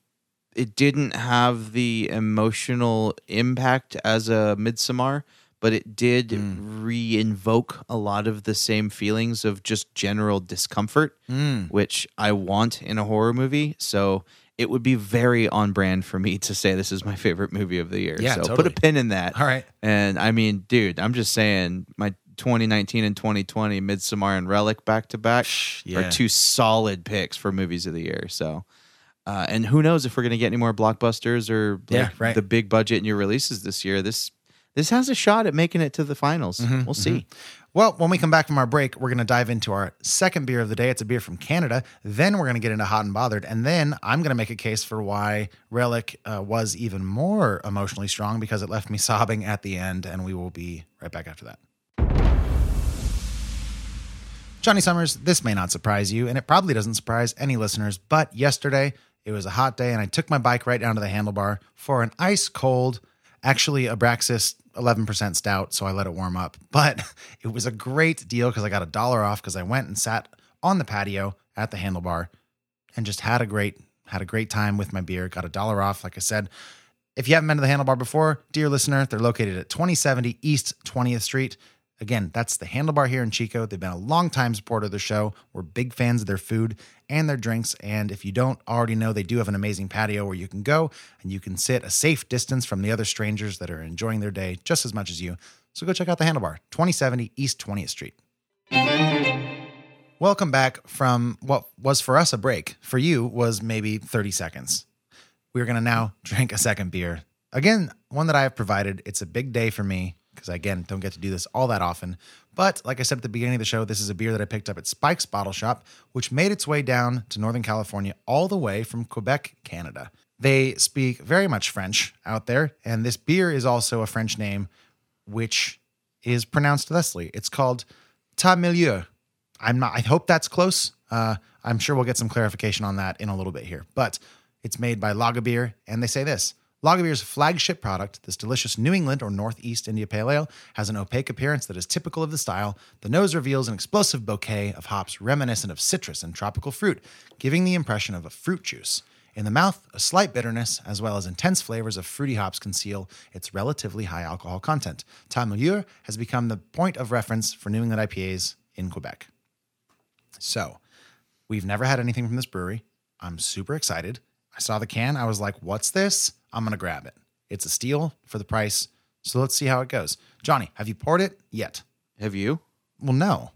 it didn't have the emotional impact as a Midsommar, but it did Mm. re-invoke a lot of the same feelings of just general discomfort, Mm. which I want in a horror movie. So it would be very on brand for me to say this is my favorite movie of the year. Yeah, so put a pin in that. All right. And I mean, dude, I'm just saying my 2019 and 2020 Midsommar and Relic back to back Yeah. are two solid picks for movies of the year. So, uh, and who knows if we're going to get any more blockbusters or like, Yeah, right. the big budget new releases this year. This this has a shot at making it to the finals. Mm-hmm, we'll see. Well, when we come back from our break, we're going to dive into our second beer of the day. It's a beer from Canada. Then we're going to get into Hot and Bothered. And then I'm going to make a case for why Relic uh, was even more emotionally strong because it left me (laughs) sobbing at the end. And we will be right back after that. Johnny Summers, this may not surprise you, and it probably doesn't surprise any listeners, but yesterday it was a hot day and I took my bike right down to the handlebar for an ice cold, actually Abraxas 11% stout, so I let it warm up. (laughs) But it was a great deal because I got a dollar off because I went and sat on the patio at the handlebar and just had a great had a great time with my beer. Got a dollar off, like I said. If you haven't been to the Handlebar before, dear listener, they're located at 2070 East 20th Street. Again, that's the Handlebar here in Chico. They've been a long time supporter of the show. We're big fans of their food and their drinks. And if you don't already know, they do have an amazing patio where you can go and you can sit a safe distance from the other strangers that are enjoying their day just as much as you. So go check out the Handlebar, 2070 East 20th Street. Welcome back from what was for us a break. For you was maybe 30 seconds. We're going to now (laughs) drink a second beer. Again, one that I have provided. It's a big day for me because I, again, don't get to do this all that often. But like I said at the beginning of the show, this is a beer that I picked up at Spike's Bottle Shop, which made its way down to Northern California all the way from Quebec, Canada. They speak very much French out there, and this beer is also a French name, which is pronounced thusly. It's called Ta Milieu. I'm not. I hope that's close. Uh, I'm sure we'll get some clarification on that in a little bit here. But it's made by Lagabière, and they say this: Lagabière's flagship product, this delicious New England or Northeast India Pale Ale, has an opaque appearance that is typical of the style. The nose reveals an explosive bouquet of hops reminiscent of citrus and tropical fruit, giving the impression of a fruit juice. In the mouth, a slight bitterness, as well as intense flavors of fruity hops, conceal its relatively high alcohol content. Tamilieu has become the point of reference for New England IPAs in Quebec. So, we've never had anything from this brewery. I'm super excited. I saw the can. I was like, what's this? I'm going to grab it. It's a steal for the price. So, let's see how it goes. Johnny, have you poured it yet? Have you? Well, no,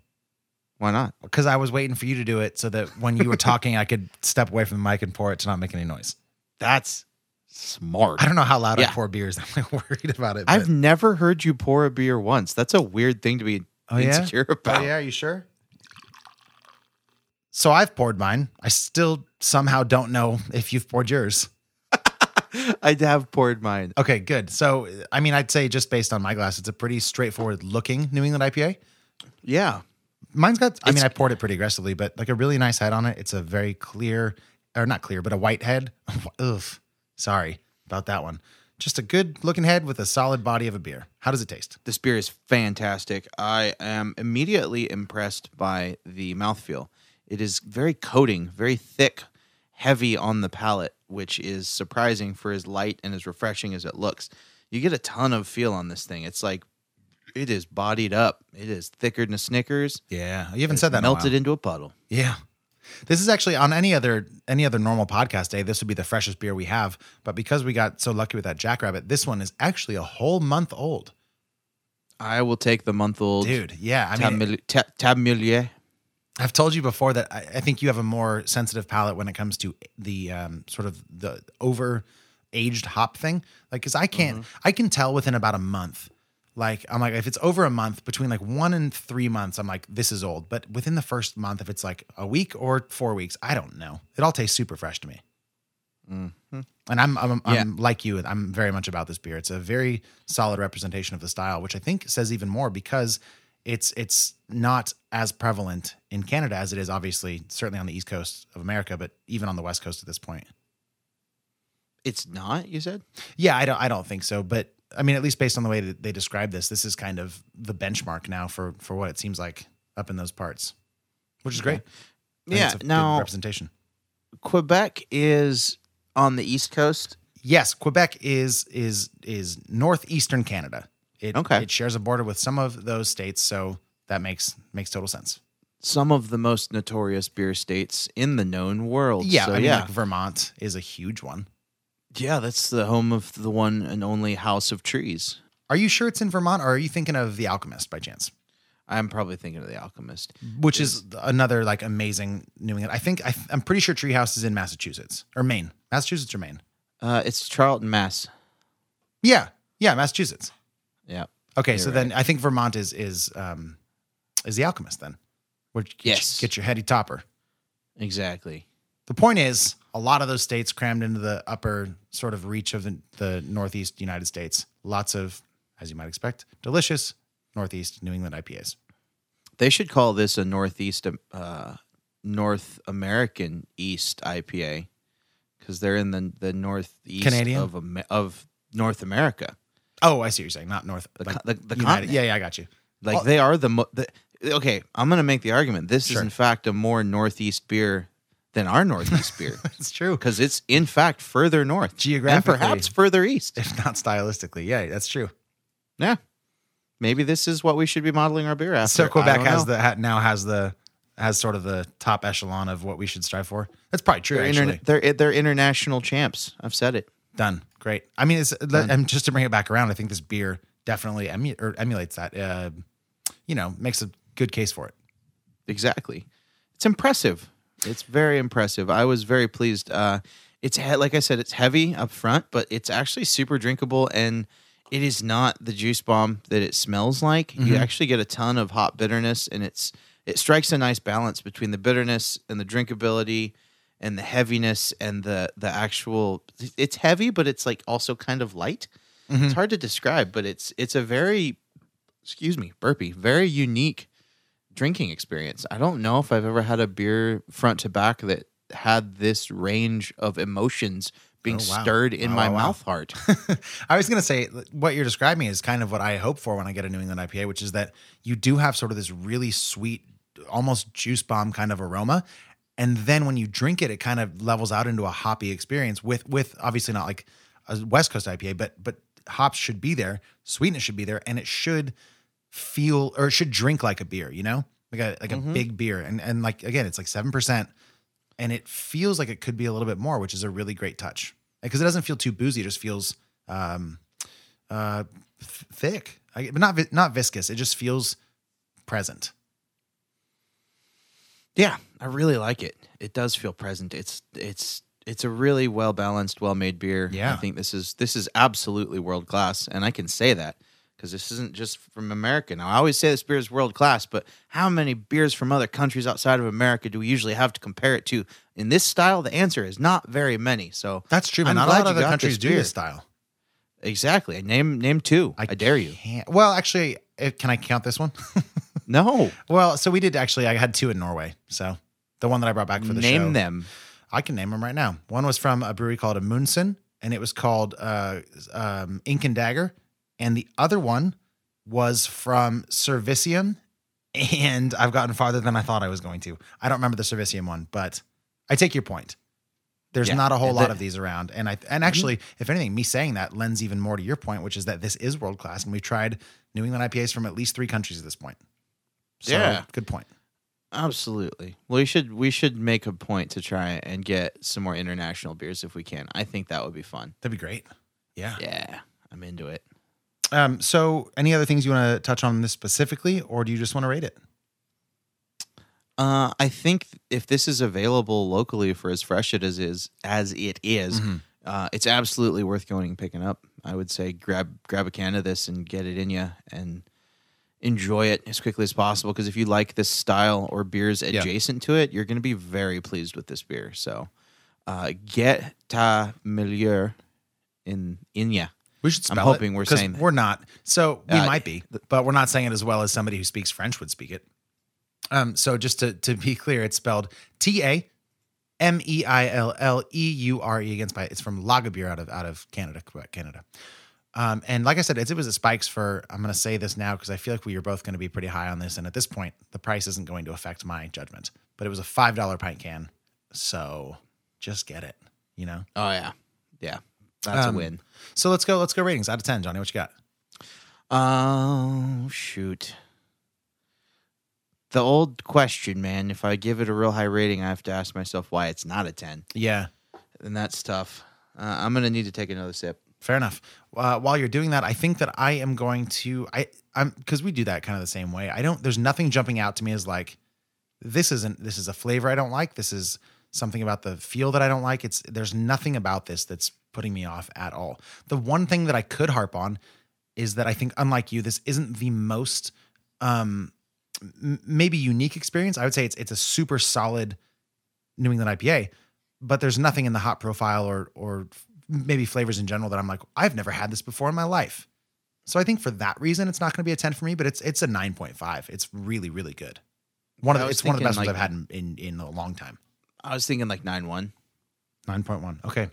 Why not? because I was waiting for you to do it so that when you were talking, I could step away from the mic and pour it to not make any noise. That's smart. I don't know how loud I pour beers. (laughs) I'm like worried about it. I've never heard you pour a beer once. That's a weird thing to be Oh, yeah? insecure oh, about. Oh, yeah, are you sure? So I've poured mine. I still somehow don't know if you've poured yours. (laughs) I have poured mine. Okay, good. So, I mean, I'd say just based on my glass, it's a pretty straightforward looking New England IPA. Yeah. Mine's got, I mean, I poured it pretty aggressively, but like a really nice head on it. It's a very clear, or not clear, but a white head. (laughs) Ugh, sorry about that one. Just a good looking head with a solid body of a beer. How does it taste? This beer is fantastic. I am immediately impressed by the mouthfeel. It is very coating, very thick, heavy on the palate, which is surprising for as light and as refreshing as it looks. You get a ton of feel on this thing. It's like it is bodied up. It is thicker than a Snickers. Yeah, you haven't said that. in a melted into a puddle. Yeah. This is actually on any other any other normal podcast day. This would be the freshest beer we have, but because we got so lucky with that Jackrabbit, this one is actually a whole month old. I will take the month old Dude, yeah. I Tab, mean, Mil- Ta- Tab Millier. I've told you before that I, I think you have a more sensitive palate when it comes to the um, sort of the over aged hop thing. Like, cause I can't, I can tell within about a month. Like, I'm like, if it's over a month, between like one and three months, I'm like, this is old. But within the first month, if it's like a week or four weeks, I don't know. It all tastes super fresh to me. And I'm, I'm, I'm like you. I'm very much about this beer. It's a very solid representation of the style, which I think says even more because it's it's not as prevalent in Canada as it is obviously certainly on the east coast of America, but even on the west coast at this point. It's not, you said? Yeah, I don't I don't think so, but I mean at least based on the way that they describe this, this is kind of the benchmark now for for what it seems like up in those parts, which is great. Yeah, it's a good now- representation. Quebec is on the East Coast. Yes, Quebec is is is northeastern Canada. It, Okay. it shares a border with some of those states, so that makes makes total sense. Some of the most notorious beer states in the known world. Yeah, So, I mean, yeah. like Vermont is a huge one. yeah, that's the home of the one and only House of Trees. Are you sure it's in Vermont, or are you thinking of The Alchemist by chance? I'm probably thinking of The Alchemist. Which is another like amazing New England. I think I, I'm pretty sure Treehouse is in Massachusetts or Maine, Massachusetts or Maine. Uh, it's Charlton, Mass. Yeah, yeah, Massachusetts. Yeah. Okay, so then I think Vermont is is um is The Alchemist then, which get, Yes. get your heady topper. Exactly. The point is, a lot of those states crammed into the upper sort of reach of the, the Northeast United States. Lots of, as you might expect, delicious Northeast New England IPAs. They should call this a Northeast, uh, North American East IPA because they're in the the northeast Canadian? of Am- of North America. Oh, I see what you're saying. Not North. The like the- the continent. Yeah, yeah, I got you. Like they are the, mo- the okay. I'm gonna make the argument. This Sure. is in fact a more northeast beer than our northeast beer (laughs) It's true. because it's in fact further north, Geographically. and perhaps further east. If not stylistically. Yeah, that's true. Yeah, maybe this is what we should be modeling our beer after. So Quebec has know. the ha, now has the has sort of the top echelon of what we should strive for. That's probably true. They're, interna- they're they're international champs. I've said it. done great. I mean, it's and just to bring it back around, I think this beer definitely emu- or emulates that. Uh, you know, makes a good case for it. Exactly. It's impressive. It's very impressive. I was very pleased. Uh, it's he- like I said, it's heavy up front, but it's actually super drinkable, and it is not the juice bomb that it smells like. You actually get a ton of hop bitterness, and it's it strikes a nice balance between the bitterness and the drinkability, and the heaviness and the the actual. It's heavy, but it's like also kind of light. Mm-hmm. It's hard to describe, but it's it's a very excuse me burpee very unique drinking experience. I don't know if I've ever had a beer front to back that had this range of emotions being Oh, wow. stirred in Wow, my wow. mouth heart. (laughs) I was going to say what you're describing is kind of what I hope for when I get a New England IPA, which is that you do have sort of this really sweet, almost juice bomb kind of aroma. And then when you drink it, it kind of levels out into a hoppy experience with, with obviously not like a West Coast IPA, but, but hops should be there, sweetness should be there, and it should feel or it should drink like a beer, you know, like a, like a big beer. And, and like, again, it's like 7% and it feels like it could be a little bit more, which is a really great touch because it doesn't feel too boozy. It just feels um, uh, th- thick, I, but not not viscous. It just feels present. Yeah, I really like it. It does feel present. It's it's it's a really well balanced, well made beer. Yeah. I think this is this is absolutely world class, and I can say that because this isn't just from America. Now, I always say this beer is world class, but how many beers from other countries outside of America do we usually have to compare it to? In this style, the answer is not very many. So That's true. I'm not a lot of other countries this do this style. Exactly. Name name two. I, dare you. Well, actually, eh, can I count this one? (laughs) No. well, so we did actually. I had two in Norway. So the one that I brought back for the show. Name show. them. I can name them right now. One was from a brewery called Amundsen, and it was called uh, um, Ink and Dagger. And the other one was from Servicium, and I've gotten farther than I thought I was going to. I don't remember the Servicium one, but I take your point. There's Yeah, not a whole the- lot of these around, and I and actually, if anything, me saying that lends even more to your point, which is that this is world class, and we've tried New England IPAs from at least three countries at this point. So, Yeah. good point. Absolutely. Well, we should we should make a point to try and get some more international beers if we can. I think that would be fun. That'd be great. Yeah. Yeah, I'm into it. Um, so, any other things you want to touch on this specifically, or do you just want to rate it? Uh, I think if this is available locally for as fresh it as is as it is, Mm-hmm. uh, it's absolutely worth going and picking up. I would say grab grab a can of this and get it in you and enjoy it as quickly as possible. Because if you like this style or beers adjacent to it, you're going to be very pleased with this beer. So, uh, get ta milieu in in ya. We should I'm spell it, hoping we're saying that. we're not. So we Uh, might be, but we're not saying it as well as somebody who speaks French would speak it. Um, so just to to be clear, it's spelled T A M E I L L E U R E against by it's from Lagabière out of out of Canada, Quebec, Canada. Um, and like I said, it, it was at Spikes for I'm going to say this now because I feel like we are both going to be pretty high on this, and at this point, the price isn't going to affect my judgment. But it was a five dollar pint can, so just get it. You know. Oh yeah, yeah, that's Um, a win. So let's go. Let's go ratings out of ten, Johnny. What you got? Oh shoot. The old question, man. If I give it a real high rating, I have to ask myself why it's not a ten, Yeah, and that's tough. Uh, I'm gonna need to take another sip. Fair enough. Uh, while you're doing that, I think that I am going to I I'm because we do that kind of the same way. I don't. There's nothing jumping out to me as like this isn't this is a flavor I don't like. This is something about the feel that I don't like. It's there's nothing about this that's putting me off at all. The one thing that I could harp on is that I think unlike you, this isn't the most um m- maybe unique experience. I would say it's it's a super solid New England IPA, but there's nothing in the hop profile or or maybe flavors in general that I'm like I've never had this before in my life. So I think for that reason it's not going to be a 10 for me, but it's it's a 9.5. It's really really good. One of the, it's one of the best ones I've had in, in in a long time. I was thinking like nine one. 9.1. Okay.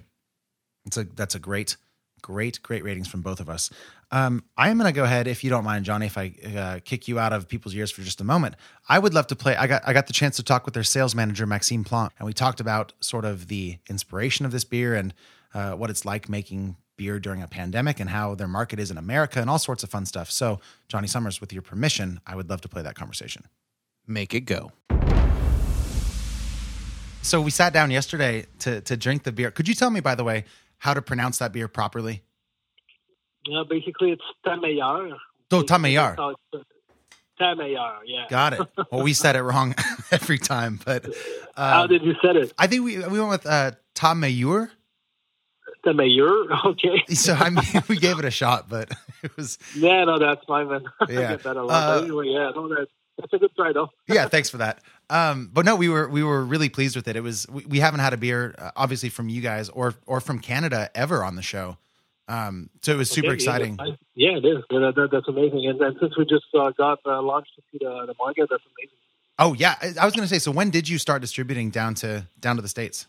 It's a that's a great great great ratings from both of us. Um, I am going to go ahead if you don't mind Johnny if I uh, kick you out of people's ears for just a moment. I would love to play I got I got the chance to talk with their sales manager Maxime Plant and we talked about sort of the inspiration of this beer and uh, what it's like making beer during a pandemic and how their market is in America and all sorts of fun stuff. So, Johnny Summers with your permission, I would love to play that conversation. Make it go. So, we sat down yesterday to to drink the beer. Could you tell me by the way how to pronounce that beer properly? Yeah, basically, it's ta meilleure. Oh, ta meilleure. That's how it's- Ta meilleure, yeah. Got it. (laughs) Well, we said it wrong (laughs) every time, but How um, did you say it? I think we we went with uh, Tom Mayur. mayor. (laughs) okay. (laughs) So I mean, we gave it a shot, but (laughs) it was Yeah, no, that's fine, man. I Yeah. get that a lot. Uh, but anyway, yeah, no, that, that's a good try, though. yeah. Thanks for that. Um, but no, we were we were really pleased with it. It was we, we haven't had a beer, uh, obviously from you guys or or from Canada ever on the show. Um, so it was super Okay, exciting. Yeah, yeah, it is. Yeah, that, that's amazing. And, and since we just uh, got uh, launched into the, the market, that's amazing. Oh yeah, I, I was going to say. So when did you start distributing down to down to the states?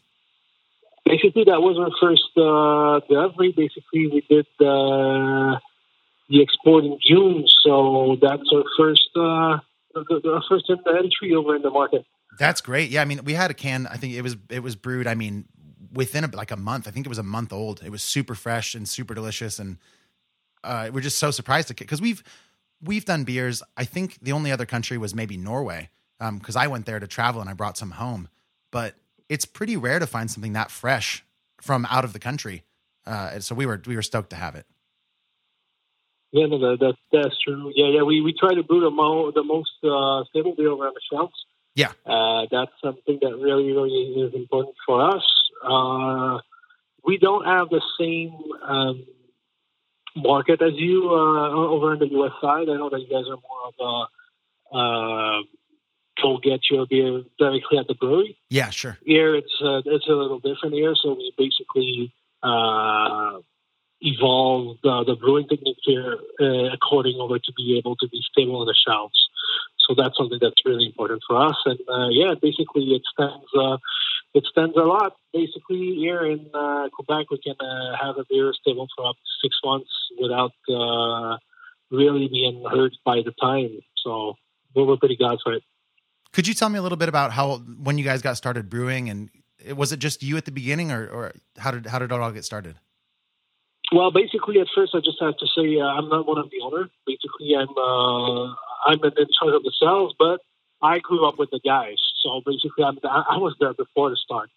Basically, that was our first uh, delivery. Basically, we did uh, the export in June, so that's our first uh, our first entry over in the market. That's great. Yeah, I mean, we had a can. I think it was it was brewed. I mean, within a, like a month. I think it was a month old. It was super fresh and super delicious, and uh, we're just so surprised because we've we've done beers. I think the only other country was maybe Norway because I went there to travel and I brought some home. But it's pretty rare to find something that fresh from out of the country. Uh, so we were we were stoked to have it. Yeah, no, that, that, that's true. Yeah, yeah, we, we try to brew the, mo- the most uh, stable beer around the shelves. Yeah. Uh, that's something that really, really is important for us. Uh, we don't have the same um, market as you uh, over on the U.S. side. I know that you guys are more of a go get your beer directly at the brewery. Yeah, sure. Here, it's uh, it's a little different here. So we basically uh, evolved uh, the brewing technique here uh, according over to be able to be stable on the shelves. So that's something that's really important for us. And uh, yeah, basically it stands uh, it stands a lot. Basically here in uh, Quebec, we can uh, have a beer stable for up to six months without uh, really being hurt by the time. So we're, we're pretty glad for it. Could you tell me a little bit about how when you guys got started brewing and was it just you at the beginning or, or how did how did it all get started? Well, basically, at first, I just have to say uh, I'm not one of the owner. Basically, I'm uh, I'm in charge of the sales, but I grew up with the guys. So basically, I'm, I was there before the start.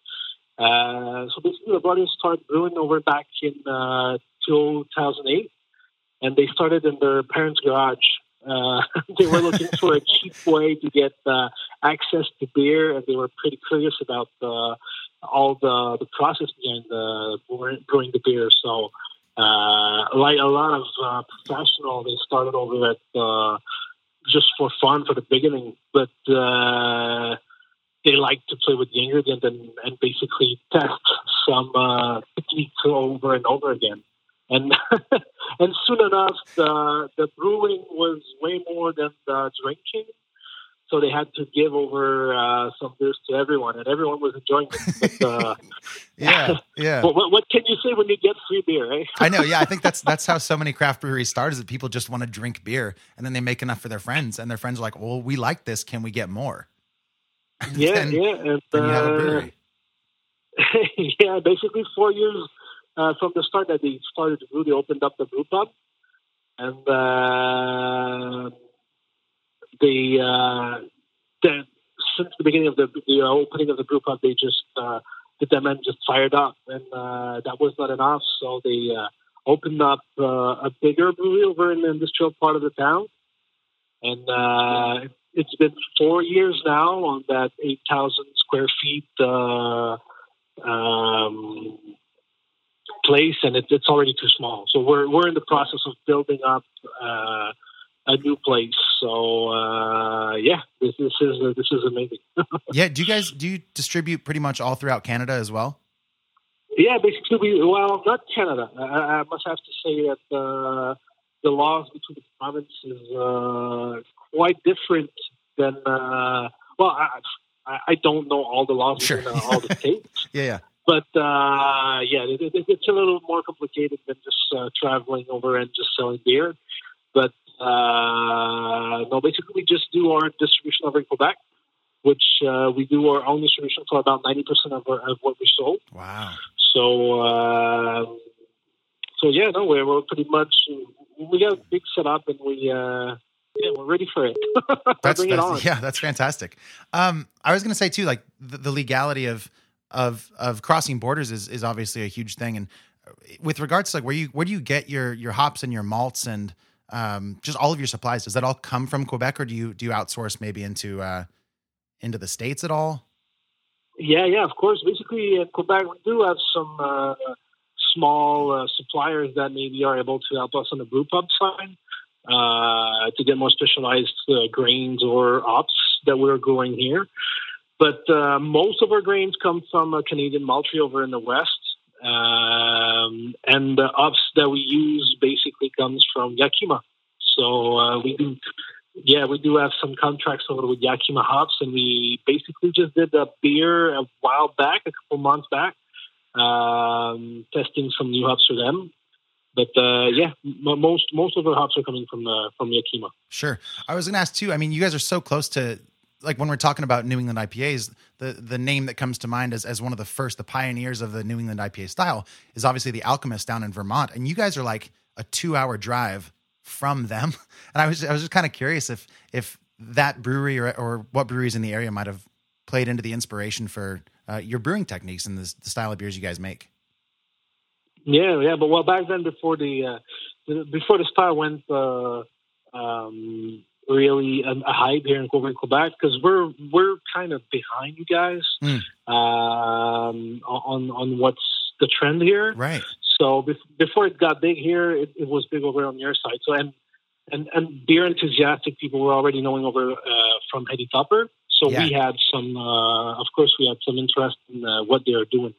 Uh, so basically, the brothers started brewing over back in uh, 2008. and they started in their parents' garage. Uh, (laughs) they were looking for a cheap way to get uh, access to beer, and they were pretty curious about uh, all the the process behind the brewing the beer. So, uh, like a lot of uh, professionals, they started over at uh, just for fun for the beginning, but uh, they like to play with the ingredient and, and basically test some uh, techniques over and over again. And (laughs) and soon enough, the the brewing was way more than the drinking. So they had to give over uh, some beers to everyone, and everyone was enjoying it. (laughs) But, uh, Yeah, yeah. (laughs) what, what, what can you say when you get free beer, eh? I know. Yeah, I think that's that's how so many craft breweries start. Is that people just want to drink beer, and then they make enough for their friends, and their friends are like, "Well, we like this. Can we get more?" Yeah, Then- yeah, and Then you have a uh, yeah, basically four years uh, from the start that they started to brew, they opened up the brew pub, and uh, they, uh, since the beginning of the, the opening of the brew pub, they just uh, the demand just fired up, and uh, that was not enough, so they uh, opened up uh, a bigger brewery over in the industrial part of the town, and uh, it's been four years now on that 8,000 square feet uh, um, place, and it, it's already too small. So we're we're in the process of building up uh, a new place. So uh, yeah, this, this is this is amazing. (laughs) Yeah. Do you guys do you distribute pretty much all throughout Canada as well? yeah, basically, we well, not Canada. I, I must have to say that uh, the laws between the provinces uh, quite different than. Uh, well, I, I don't know all the laws Sure. between uh, all the (laughs) states. Yeah, yeah. But uh, yeah, it, it, it's a little more complicated than just uh, traveling over and just selling beer. But uh, no, basically we just do our distribution over in Quebec, which uh, we do our own distribution for about ninety percent of, our, of what we sold. Wow. So uh, so yeah, no, we're, we're pretty much we got a big setup and we uh, yeah we're ready for it. (laughs) That's, Bring it on. yeah, that's fantastic. Um, I was going to say too, like the, the legality of of of crossing borders is is obviously a huge thing, and with regards to like where you where do you get your your hops and your malts and um, just all of your supplies? Does that all come from Quebec, or do you do you outsource maybe into uh, into the states at all? Yeah, yeah, of course. Basically, in Quebec, we do have some uh, small uh, suppliers that maybe are able to help us on the brew pub side uh, to get more specialized uh, grains or hops that we're growing here. But uh, most of our grains come from a Canadian maltery over in the west. Um, and the hops that we use basically comes from Yakima. So uh, we do yeah, we do have some contracts over with Yakima hops, and we basically just did a beer a while back, a couple months back, um, testing some new hops for them. But uh, yeah, most most of our hops are coming from uh, from Yakima. Sure. I was going to ask too. I mean, you guys are so close to like when we're talking about New England IPAs, the the name that comes to mind as as one of the first, the pioneers of the New England IPA style, is obviously the Alchemist down in Vermont, and you guys are like a two hour drive from them. (laughs) And I was I was just kind of curious if if that brewery or or what breweries in the area might have played into the inspiration for uh, your brewing techniques and the, the style of beers you guys make. Yeah, yeah, but well, back then before the uh, before the style went uh, um, really a, a hype here in Quebec, Quebec, because we're we're kind of behind you guys Mm. um, on on what's the trend here. Right. So bef- before it got big here, it, it was big over on your side. So and and and beer enthusiastic people were already knowing over uh, from Eddie Topper. So we had some, uh, of course, we had some interest in uh, what they are doing,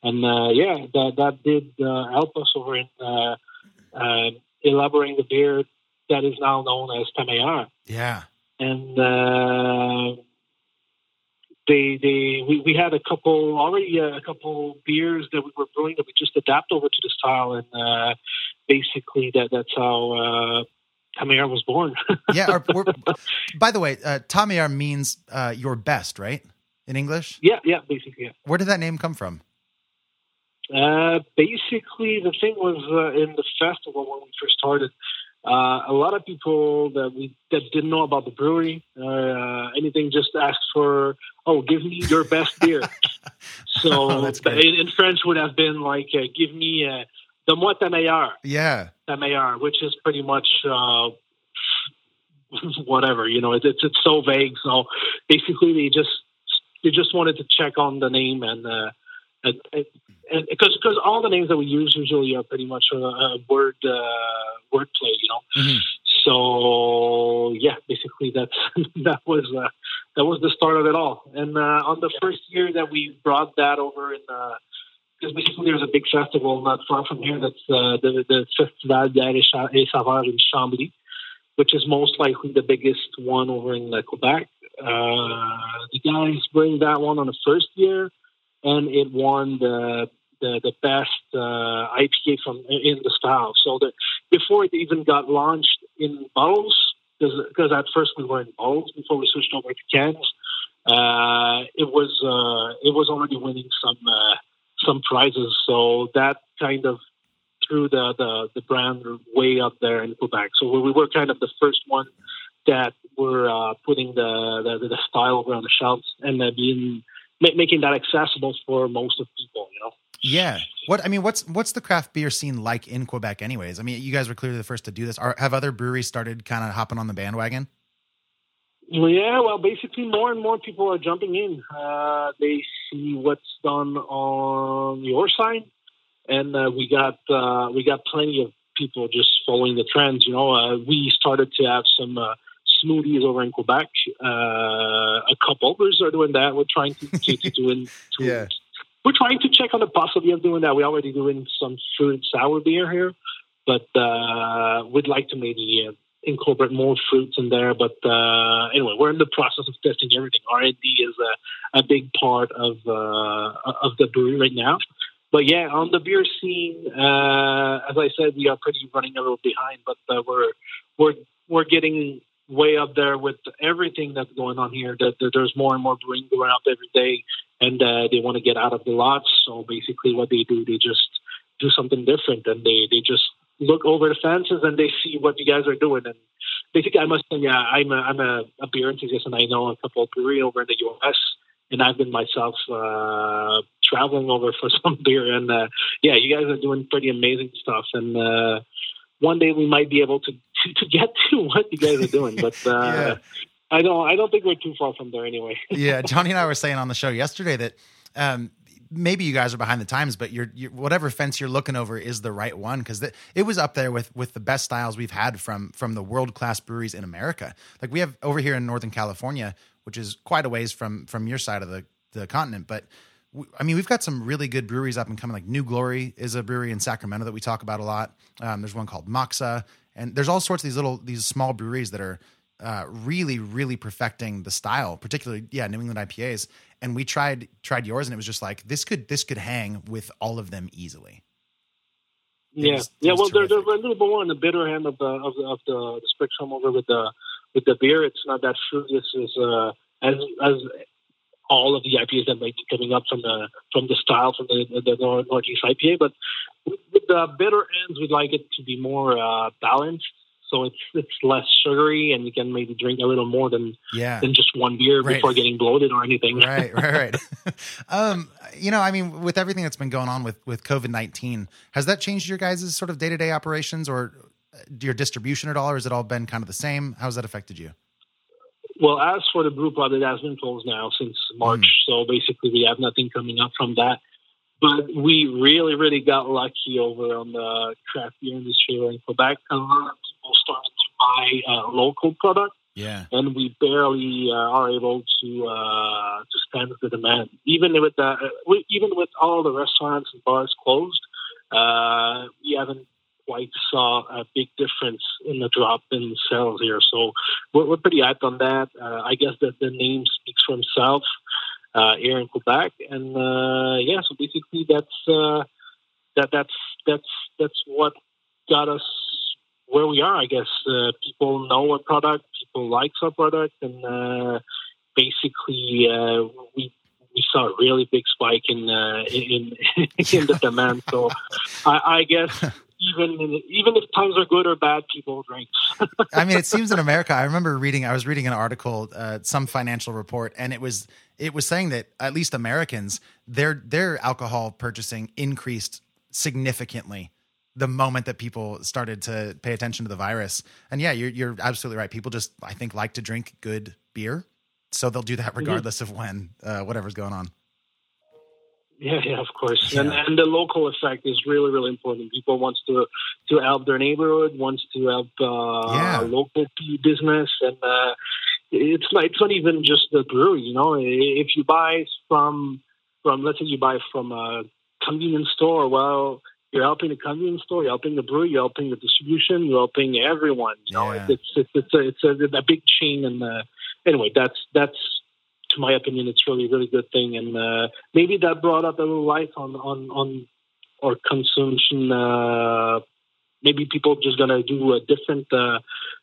and uh, yeah, that that did uh, help us over in uh, uh, elaborating the beer that is now known as Ta Meilleure Yeah. and uh, they they we, we had a couple already uh, a couple beers that we were brewing that we just adapt over to the style and uh, basically that that's how uh, Ta Meilleure was born. (laughs) Yeah. Or- by the way, uh, means uh, your best, right? In English. yeah, yeah, basically. Yeah. Where did that name come from? Uh, basically, the thing was uh, in the festival when we first started. Uh, a lot of people that we that didn't know about the brewery uh, anything just asked for, "Oh, give me your best beer." (laughs) so Oh, in, in French would have been like, uh, "Give me uh, the moi ta meilleure, Yeah. ta meilleure, which is pretty much uh, (laughs) whatever. You know, it's it's so vague. So basically, they just they just wanted to check on the name and. Uh, because because all the names that we use usually are pretty much a, a word uh, wordplay, you know. Mhm. So yeah, basically that's (laughs) that was uh, that was the start of it all. And uh, on the first year that we brought that over in, because basically there's a big festival not far from here. That's uh, the the Festival d'Air et in Chambly, which is most likely the biggest one over in uh, Quebec. Uh, the guys bring that one on the first year, and it won the the, the best uh, IPA from in the style. So that before it even got launched in bottles, because at first we were in bottles before we switched over to cans. Uh, it was uh, it was already winning some uh, some prizes, so that kind of threw the, the the brand way up there in Quebec. So we were kind of the first one that were uh, putting the, the the style over on the shelves and being ma- making that accessible for most of people. You know. Yeah. What I mean, what's what's the craft beer scene like in Quebec, anyways? I mean, you guys were clearly the first to do this. Are, have other breweries started kind of hopping on the bandwagon? Yeah, well, basically, more and more people are jumping in. Uh, they see what's done on your side, and uh, we got uh, we got plenty of people just following the trends. You know, uh, we started to have some uh, smoothies over in Quebec. Uh, a couple others are doing that. We're trying to, to, to do in, (laughs) to, Yeah. We're trying to check on the possibility of doing that. We're already doing some fruit and sour beer here, but uh, we'd like to maybe uh, incorporate more fruits in there. But uh, anyway, we're in the process of testing everything. R and D is a, a big part of uh, of the brewery right now. But yeah, on the beer scene, uh, as I said, we are pretty running a little behind, but uh, we're we're we're getting way up there with everything that's going on here. That that there's more and more brewing going up every day, and uh, they want to get out of the lots. So basically, what they do, they just do something different, and they they just look over the fences and they see what you guys are doing. And basically, I must say, yeah, I'm a I'm a, a beer enthusiast, and I know a couple of brewery over in the U.S. And I've been myself uh, traveling over for (laughs) some beer, and uh, yeah, you guys are doing pretty amazing stuff. And uh, one day we might be able to to, to get to what you guys are doing, but uh, (laughs) Yeah. I don't I don't think we're too far from there anyway. (laughs) yeah, Johnny and I were saying on the show yesterday that um, maybe you guys are behind the times, but you're, you're whatever fence you're looking over is the right one because it was up there with with the best styles we've had from from the world class breweries in America. Like we have over here in Northern California, which is quite a ways from from your side of the the continent, but. We- I mean, we've got some really good breweries up and coming. Like New Glory is a brewery in Sacramento that we talk about a lot. Um, there's one called Moksa, and there's all sorts of these little these small breweries that are uh, really, really perfecting the style, particularly yeah, New England IPAs. And we tried tried yours, and it was just like this could this could hang with all of them easily. It Yeah, was- yeah. Well, they're, they're a little bit more on the bitter end of the of the, of the, the spectrum over with the with the beer. It's not that fruity as as uh, as, as all of the IPAs that might be coming up from the from the style from the the Northeast IPA. But with with the bitter ends, we'd like it to be more uh, balanced. So it's it's less sugary, and you can maybe drink a little more than Yeah. than just one beer Right. before getting bloated or anything. right, right, right. (laughs) um, you know, I mean, with everything that's been going on with with COVID nineteen, has that changed your guys' sort of day to day operations or uh, your distribution at all, or has it all been kind of the same? How's that affected you? Well, as for the brew pub, it has been closed now since March. So basically, we have nothing coming up from that. But we really, really got lucky over on the craft beer industry in Quebec. A lot of people started to buy uh, local product, Yeah, and we barely uh, are able to uh, to stand the demand. Even with the, uh, we, even with all the restaurants and bars closed, uh, we haven't quite saw a big difference in the drop in sales here. So we're, we're pretty hyped on that. Uh, I guess that the name speaks for himself uh, here in Quebec, and uh, yeah. So basically, that's uh, that that's that's that's what got us where we are. I guess uh, people know our product, people like our product, and uh, basically uh, we. We saw a really big spike in uh, in (laughs) in the demand. So I, I guess (laughs) even even if times are good or bad, people drink. (laughs) I mean, it seems in America. I remember reading. I was reading an article, uh, some financial report, and it was it was saying that at least Americans their their alcohol purchasing increased significantly the moment that people started to pay attention to the virus. And yeah, you're you're absolutely right. People just I think like to drink good beer, so they'll do that regardless of when uh, whatever's going on. Yeah, yeah, of course. And and the local effect is really, really important. People wants to to help their neighborhood, wants to help uh, Yeah. local business, and uh, it's not it's not even just the brewery. You know, if you buy from from let's say you buy from a convenience store, well, you're helping the convenience store, you're helping the brewery, you're helping the distribution, you're helping everyone. You know, Yeah. it's it's it's a it's a, a big chain, and uh, anyway, that's that's to my opinion, it's really, really good thing, and uh, maybe that brought up a little light on on on our consumption. Uh, maybe people just gonna do a different. Uh,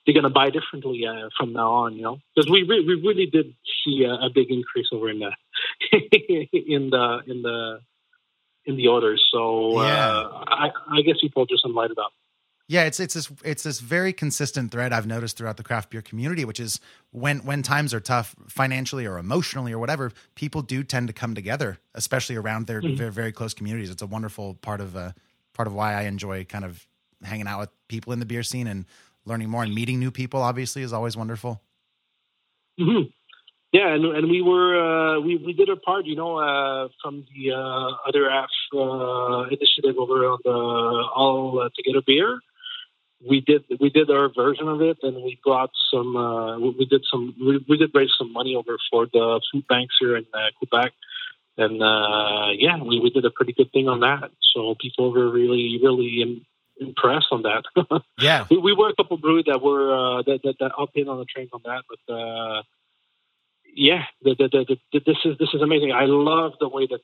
they're gonna buy differently uh, from now on, you know, because we re- we really did see a, a big increase over in the (laughs) in the in the in the orders. So Yeah. uh, I, I guess people just lighted up. Yeah, it's it's this it's this very consistent thread I've noticed throughout the craft beer community, which is when when times are tough financially or emotionally or whatever, people do tend to come together, especially around their Mhm. their very close communities. It's a wonderful part of uh, part of why I enjoy kind of hanging out with people in the beer scene and learning more and meeting new people. Obviously, is always wonderful. hmm Yeah, and and we were uh, we we did our part, you know, uh, from the uh, other half uh, initiative over on the All uh, Together Beer. We did we did our version of it, and we brought some. Uh, we, did some. We, we did raise some money over for the food banks here in uh, Quebec, and uh, yeah, we, we did a pretty good thing on that. So people were really really im- impressed on that. (laughs) Yeah, we, we were a couple breweries that were uh, that, that that up in on the train on that, but uh, yeah, the, the, the, the, this is this is amazing. I love the way that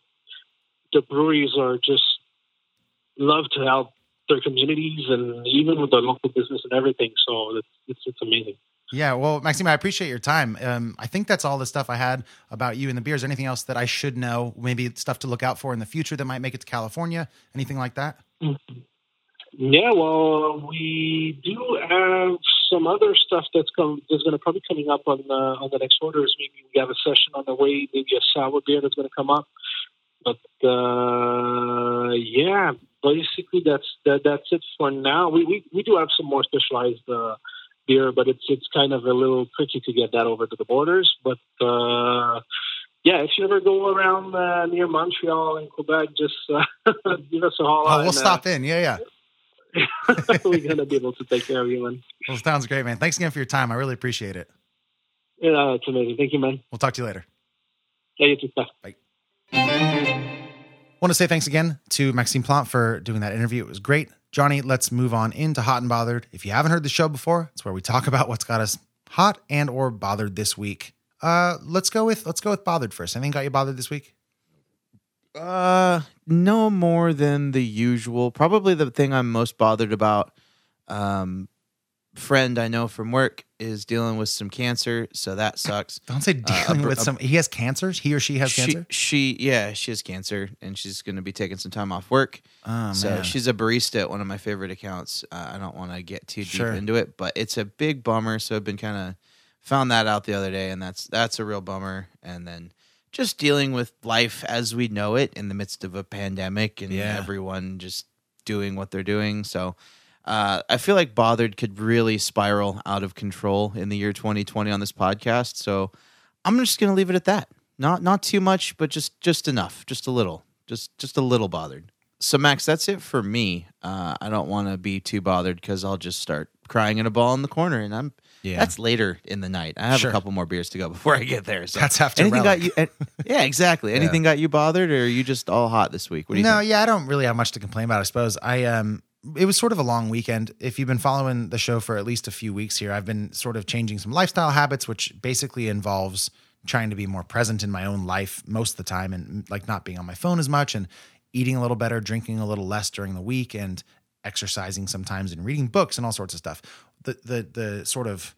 the breweries are just love to help their communities and even with the local business and everything. So it's it's, it's amazing. Yeah, well, Maxime, I appreciate your time. Um, I think that's all the stuff I had about you and the beer. Is there anything else that I should know? Maybe stuff to look out for in the future that might make it to California? Anything like that? Yeah, well, we do have some other stuff that's come that's going to probably coming up on the on the next orders. Maybe we have a session on the way, maybe a sour beer that's going to come up. But uh, yeah, basically that's that that's it for now. We we, we do have some more specialized uh, beer, but it's it's kind of a little tricky to get that over to the borders. But uh, yeah, if you ever go around uh, near Montreal and Quebec, just uh, (laughs) give us a holler. Oh, we'll and, uh, stop in. Yeah, yeah. (laughs) we're gonna be able to take care of you, man. Well, sounds great, man. Thanks again for your time. I really appreciate it. Yeah, it's amazing. Thank you, man. We'll talk to you later. Yeah, you too. Bye. Want to say thanks again to Maxime Plant for doing that interview. It was great. Johnny, let's move on into Hot and Bothered. If you haven't heard the show before, it's where we talk about what's got us hot and or bothered this week. Uh, let's go with let's go with bothered first. Anything got you bothered this week? Uh, no more than the usual. Probably the thing I'm most bothered about. Um, friend I know from work is dealing with some cancer, so that sucks. Don't say Uh, a dealing with some. He has cancers. He or she has she, cancer. She, yeah, she has cancer, and she's going to be taking some time off work. Oh so man. she's a barista at one of my favorite accounts. Uh, I don't want to get too Sure. deep into it, but it's a big bummer. So I've been kind of found that out the other day, and that's that's a real bummer. And then just dealing with life as we know it in the midst of a pandemic, and Yeah. everyone just doing what they're doing. So. Uh, I feel like bothered could really spiral out of control in the year 2020 on this podcast. So I'm just gonna leave it at that. Not not too much, but just just enough, just a little, just just a little bothered. So Max, that's it for me. Uh, I don't want to be too bothered because I'll just start crying in a ball in the corner, and I'm Yeah. That's later in the night. I have Sure. a couple more beers to go (laughs) before I get there. So That's after anything got you? yeah, exactly. (laughs) Anything got you bothered, or are you just all hot this week? What do you no, think? yeah, I don't really have much to complain about. I suppose I um, it was sort of a long weekend. If you've been following the show for at least a few weeks here, I've been sort of changing some lifestyle habits, which basically involves trying to be more present in my own life most of the time, and mm, like not being on my phone as much, and eating a little better, drinking a little less during the week, and exercising sometimes, and reading books and all sorts of stuff. The the the sort of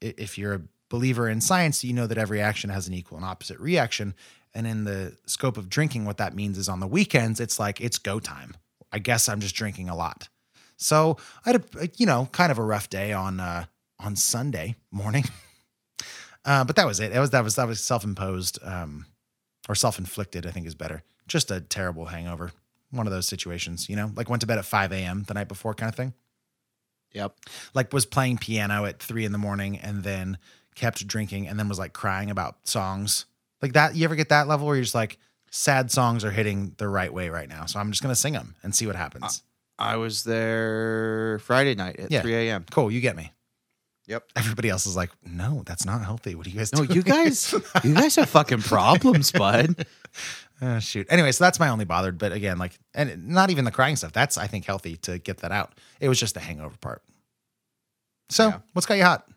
if you're a believer in science, you know that every action has an equal and opposite reaction. And in the scope of drinking, what that means is on the weekends, it's like it's go time. I guess I'm just drinking a lot. So I had a you know kind of a rough day on uh, on Sunday morning, (laughs) uh, but that was it. It was that was that was self imposed um, or self inflicted. I think is better. Just a terrible hangover. one of those situations, you know, like went to bed at 5 a.m. the night before kind of thing. Yep. Like was playing piano at three in the morning and then kept drinking and then was like crying about songs. Like that. You ever get that level where you're just like, sad songs are hitting the right way right now. So I'm just going to sing them and see what happens. I was there Friday night at Yeah. 3 a.m. cool. You get me. Yep. Everybody else is like, no, that's not healthy. What are you guys No, doing? you guys, you guys have fucking problems, bud. Oh, (laughs) shoot. Anyway, so that's my only bothered. But again, like, and not even the crying stuff. That's, I think, healthy to get that out. It was just the hangover part. So, Yeah. what's got you hot?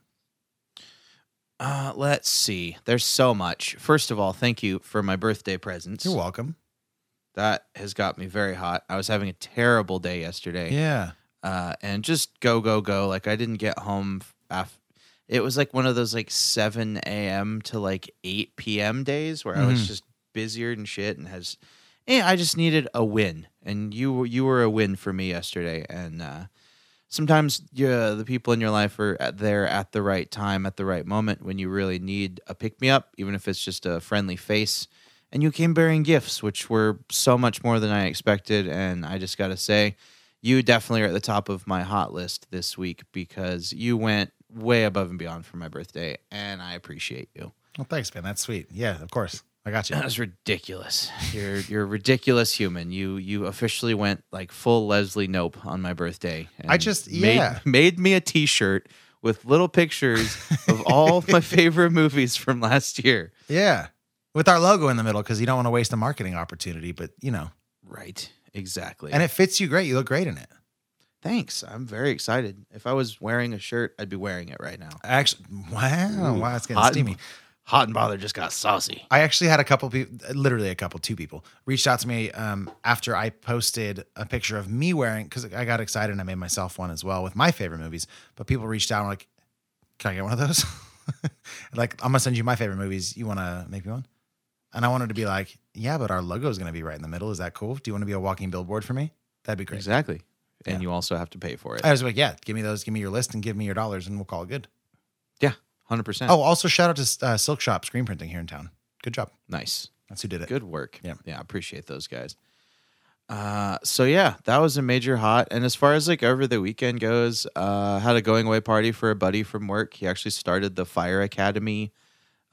Uh, let's see. There's so much. First of all, thank you for my birthday presents. You're welcome. That has got me very hot. I was having a terrible day yesterday. Yeah. uh, and just go go go. Like I didn't get home. Af- it was like one of those like seven a.m. to like eight p.m. days where I was Mhm. just busier and shit, and has. I just needed a win, and you were you were a win for me yesterday. And uh, sometimes yeah, the people in your life are at, there at the right time, at the right moment when you really need a pick me up, even if it's just a friendly face. And you came bearing gifts, which were so much more than I expected. And I just got to say, you definitely are at the top of my hot list this week because you went way above and beyond for my birthday, and I appreciate you. Well, thanks, man. That's sweet. Yeah, of course. I got you. That was ridiculous. You're you're a ridiculous human. You you officially went like full Leslie Knope on my birthday. I just- made, yeah. made me a T-shirt with little pictures of all of my (laughs) favorite movies from last year. Yeah. With our logo in the middle because you don't want to waste a marketing opportunity, but you know, Right. Exactly. and it fits you great. You look great in it. Thanks. I'm very excited. If I was wearing a shirt, I'd be wearing it right now. Actually, wow, wow, it's getting Hot steamy. And, hot and bothered just got saucy. I actually had a couple people, literally a couple, two people, reached out to me um, after I posted a picture of me wearing, because I got excited and I made myself one as well with my favorite movies. But people reached out and were like, can I get one of those? (laughs) like, I'm going to send you my favorite movies. You want to make me one? And I wanted to be like, yeah, but our logo is going to be right in the middle. Is that cool? Do you want to be a walking billboard for me? That'd be great. Exactly. And Yeah. you also have to pay for it. I was like, yeah, give me those, give me your list and give me your dollars and we'll call it good. yeah. 100%. Oh, also shout out to uh, Silk Shop Screen Printing here in town. Good job. nice. That's who did it. Good work. Yeah. Yeah. I appreciate those guys. Uh, so yeah, that was a major hot. And as far as like over the weekend goes, uh, had a going away party for a buddy from work. He actually started the fire academy,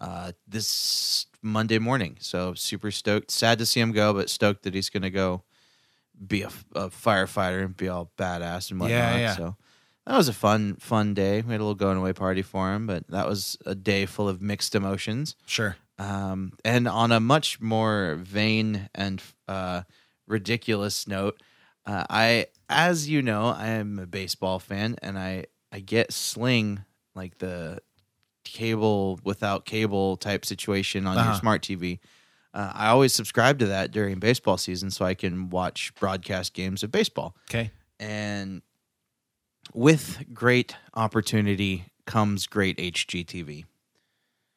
uh, this Monday morning. So super stoked. Sad to see him go, but stoked that he's going to go be a, a firefighter and be all badass and whatnot. Yeah, yeah. So that was a fun, fun day. We had a little going away party for him, but that was a day full of mixed emotions. Sure. Um, and on a much more vain and uh, ridiculous note, uh, I, as you know, I am a baseball fan, and I I get Sling like the cable without cable type situation on your Uh-huh. smart TV. Uh, I always subscribe to that during baseball season so I can watch broadcast games of baseball. Okay. And with great opportunity comes great HGTV.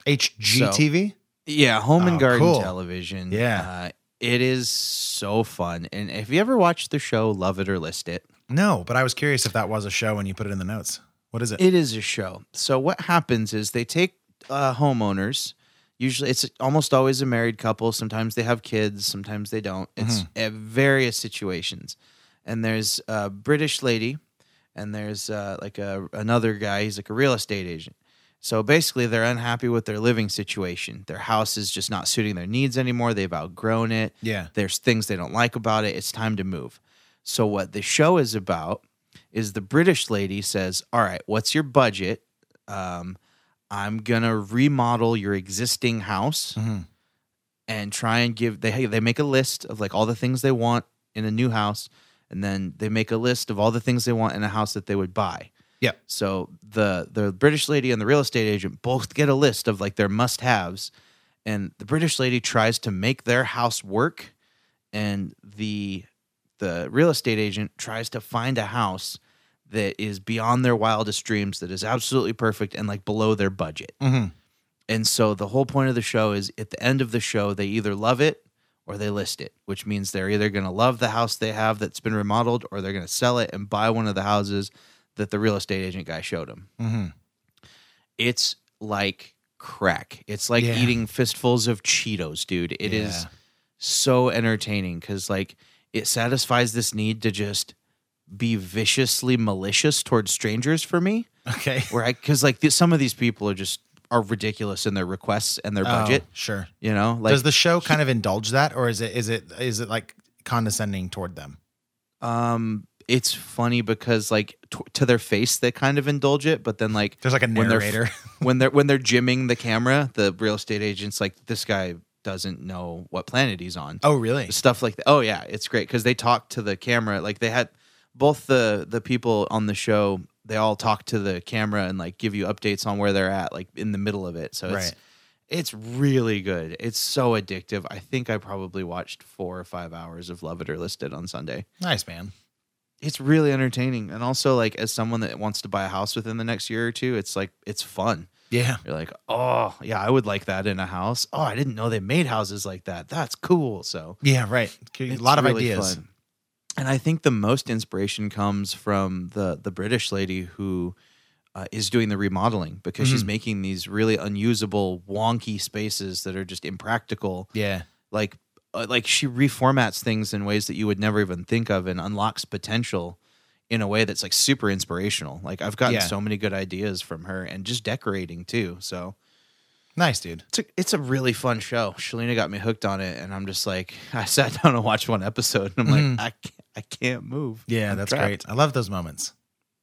HGTV? Yeah, home and Oh, garden cool. television. Yeah. Uh, it is so fun. And if you ever watched the show Love It or List It, No, but I was curious if that was a show when you put it in the notes. What is it? it is a show. So what happens is they take uh, homeowners. Usually, it's almost always a married couple. Sometimes they have kids. Sometimes they don't. It's Mm-hmm. uh, various situations. And there's a British lady, and there's uh, like a another guy. He's like a real estate agent. So basically, they're unhappy with their living situation. Their house is just not suiting their needs anymore. They've outgrown it. Yeah. There's things they don't like about it. It's time to move. So, what the show is about is the British lady says, All right, what's your budget? Um, I'm going to remodel your existing house Mhm. and try and give, they, they make a list of like all the things they want in a new house. And then they make a list of all the things they want in a house that they would buy. Yeah. So the the British lady and the real estate agent both get a list of like their must-haves and the British lady tries to make their house work and the the real estate agent tries to find a house that is beyond their wildest dreams that is absolutely perfect and like below their budget. Mhm. And so the whole point of the show is at the end of the show they either love it or they list it, which means they're either going to love the house they have that's been remodeled or they're going to sell it and buy one of the houses that the real estate agent guy showed them. Mhm. It's like crack. It's like Yeah. eating fistfuls of Cheetos, dude. It is Yeah. so entertaining because like it satisfies this need to just be viciously malicious towards strangers for me. Okay. Where I because like th- some of these people are just are ridiculous in their requests and their budget. Oh, sure. You know, like Does the show kind of indulge that, or is it is it is it like condescending toward them? um it's funny because like t- to their face they kind of indulge it but then like There's like a when they're narrator. (laughs) when they're when they're jimming the camera the real estate agents like this guy doesn't know what planet he's on oh, really? stuff like that oh yeah it's great because they talk to the camera like they had both the the people on the show they all talk to the camera and like give you updates on where they're at like in the middle of it so it's Right. it's really good it's so addictive i think i probably watched four or five hours of love it or list it on sunday Nice man. it's really entertaining and also like as someone that wants to buy a house within the next year or two it's like it's fun Yeah. you're like oh yeah i would like that in a house oh i didn't know they made houses like that that's cool so Yeah. Right. A lot of really ideas. fun. And i think the most inspiration comes from the the british lady who uh, is doing the remodeling because she's Mhm. making these really unusable wonky spaces that are just impractical Yeah. like uh, like she reformats things in ways that you would never even think of and unlocks potential in a way that's like super inspirational. Like I've gotten Yeah. so many good ideas from her and just decorating too. So Nice, dude. it's a, it's a really fun show. Shalina got me hooked on it and I'm just like (laughs) I sat down and watched one episode and I'm Mhm. like I can't, (laughs) I can't move. Yeah, I'm that's trapped. great. I love those moments.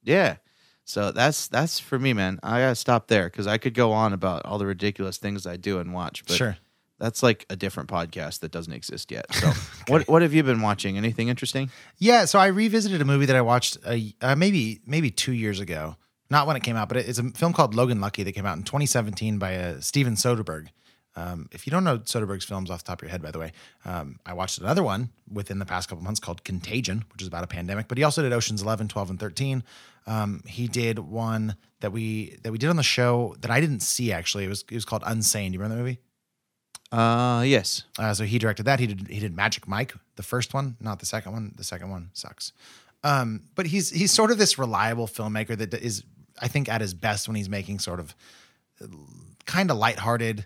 Yeah. So that's that's for me, man. I gotta stop there because I could go on about all the ridiculous things I do and watch, but sure. that's like a different podcast that doesn't exist yet. So, (laughs) what what have you been watching? Anything interesting? Yeah, so I revisited a movie that I watched a, uh, maybe maybe two years ago. Not when it came out, but it- it's a film called Logan Lucky that came out in 2017 by uh, Steven Soderbergh. Um, if you don't know Soderbergh's films off the top of your head, by the way, um, I watched another one within the past couple months called Contagion, which is about a pandemic. But he also did Ocean's 11, 12, and 13. Um, he did one that we that we did on the show that I didn't see actually. It was it was called Unsane. Do you remember that movie? Uh, yes. Uh, so he directed that. He did he did Magic Mike, the first one, not the second one. The second one sucks. Um, but he's he's sort of this reliable filmmaker that is, I think, at his best when he's making sort of kind of lighthearted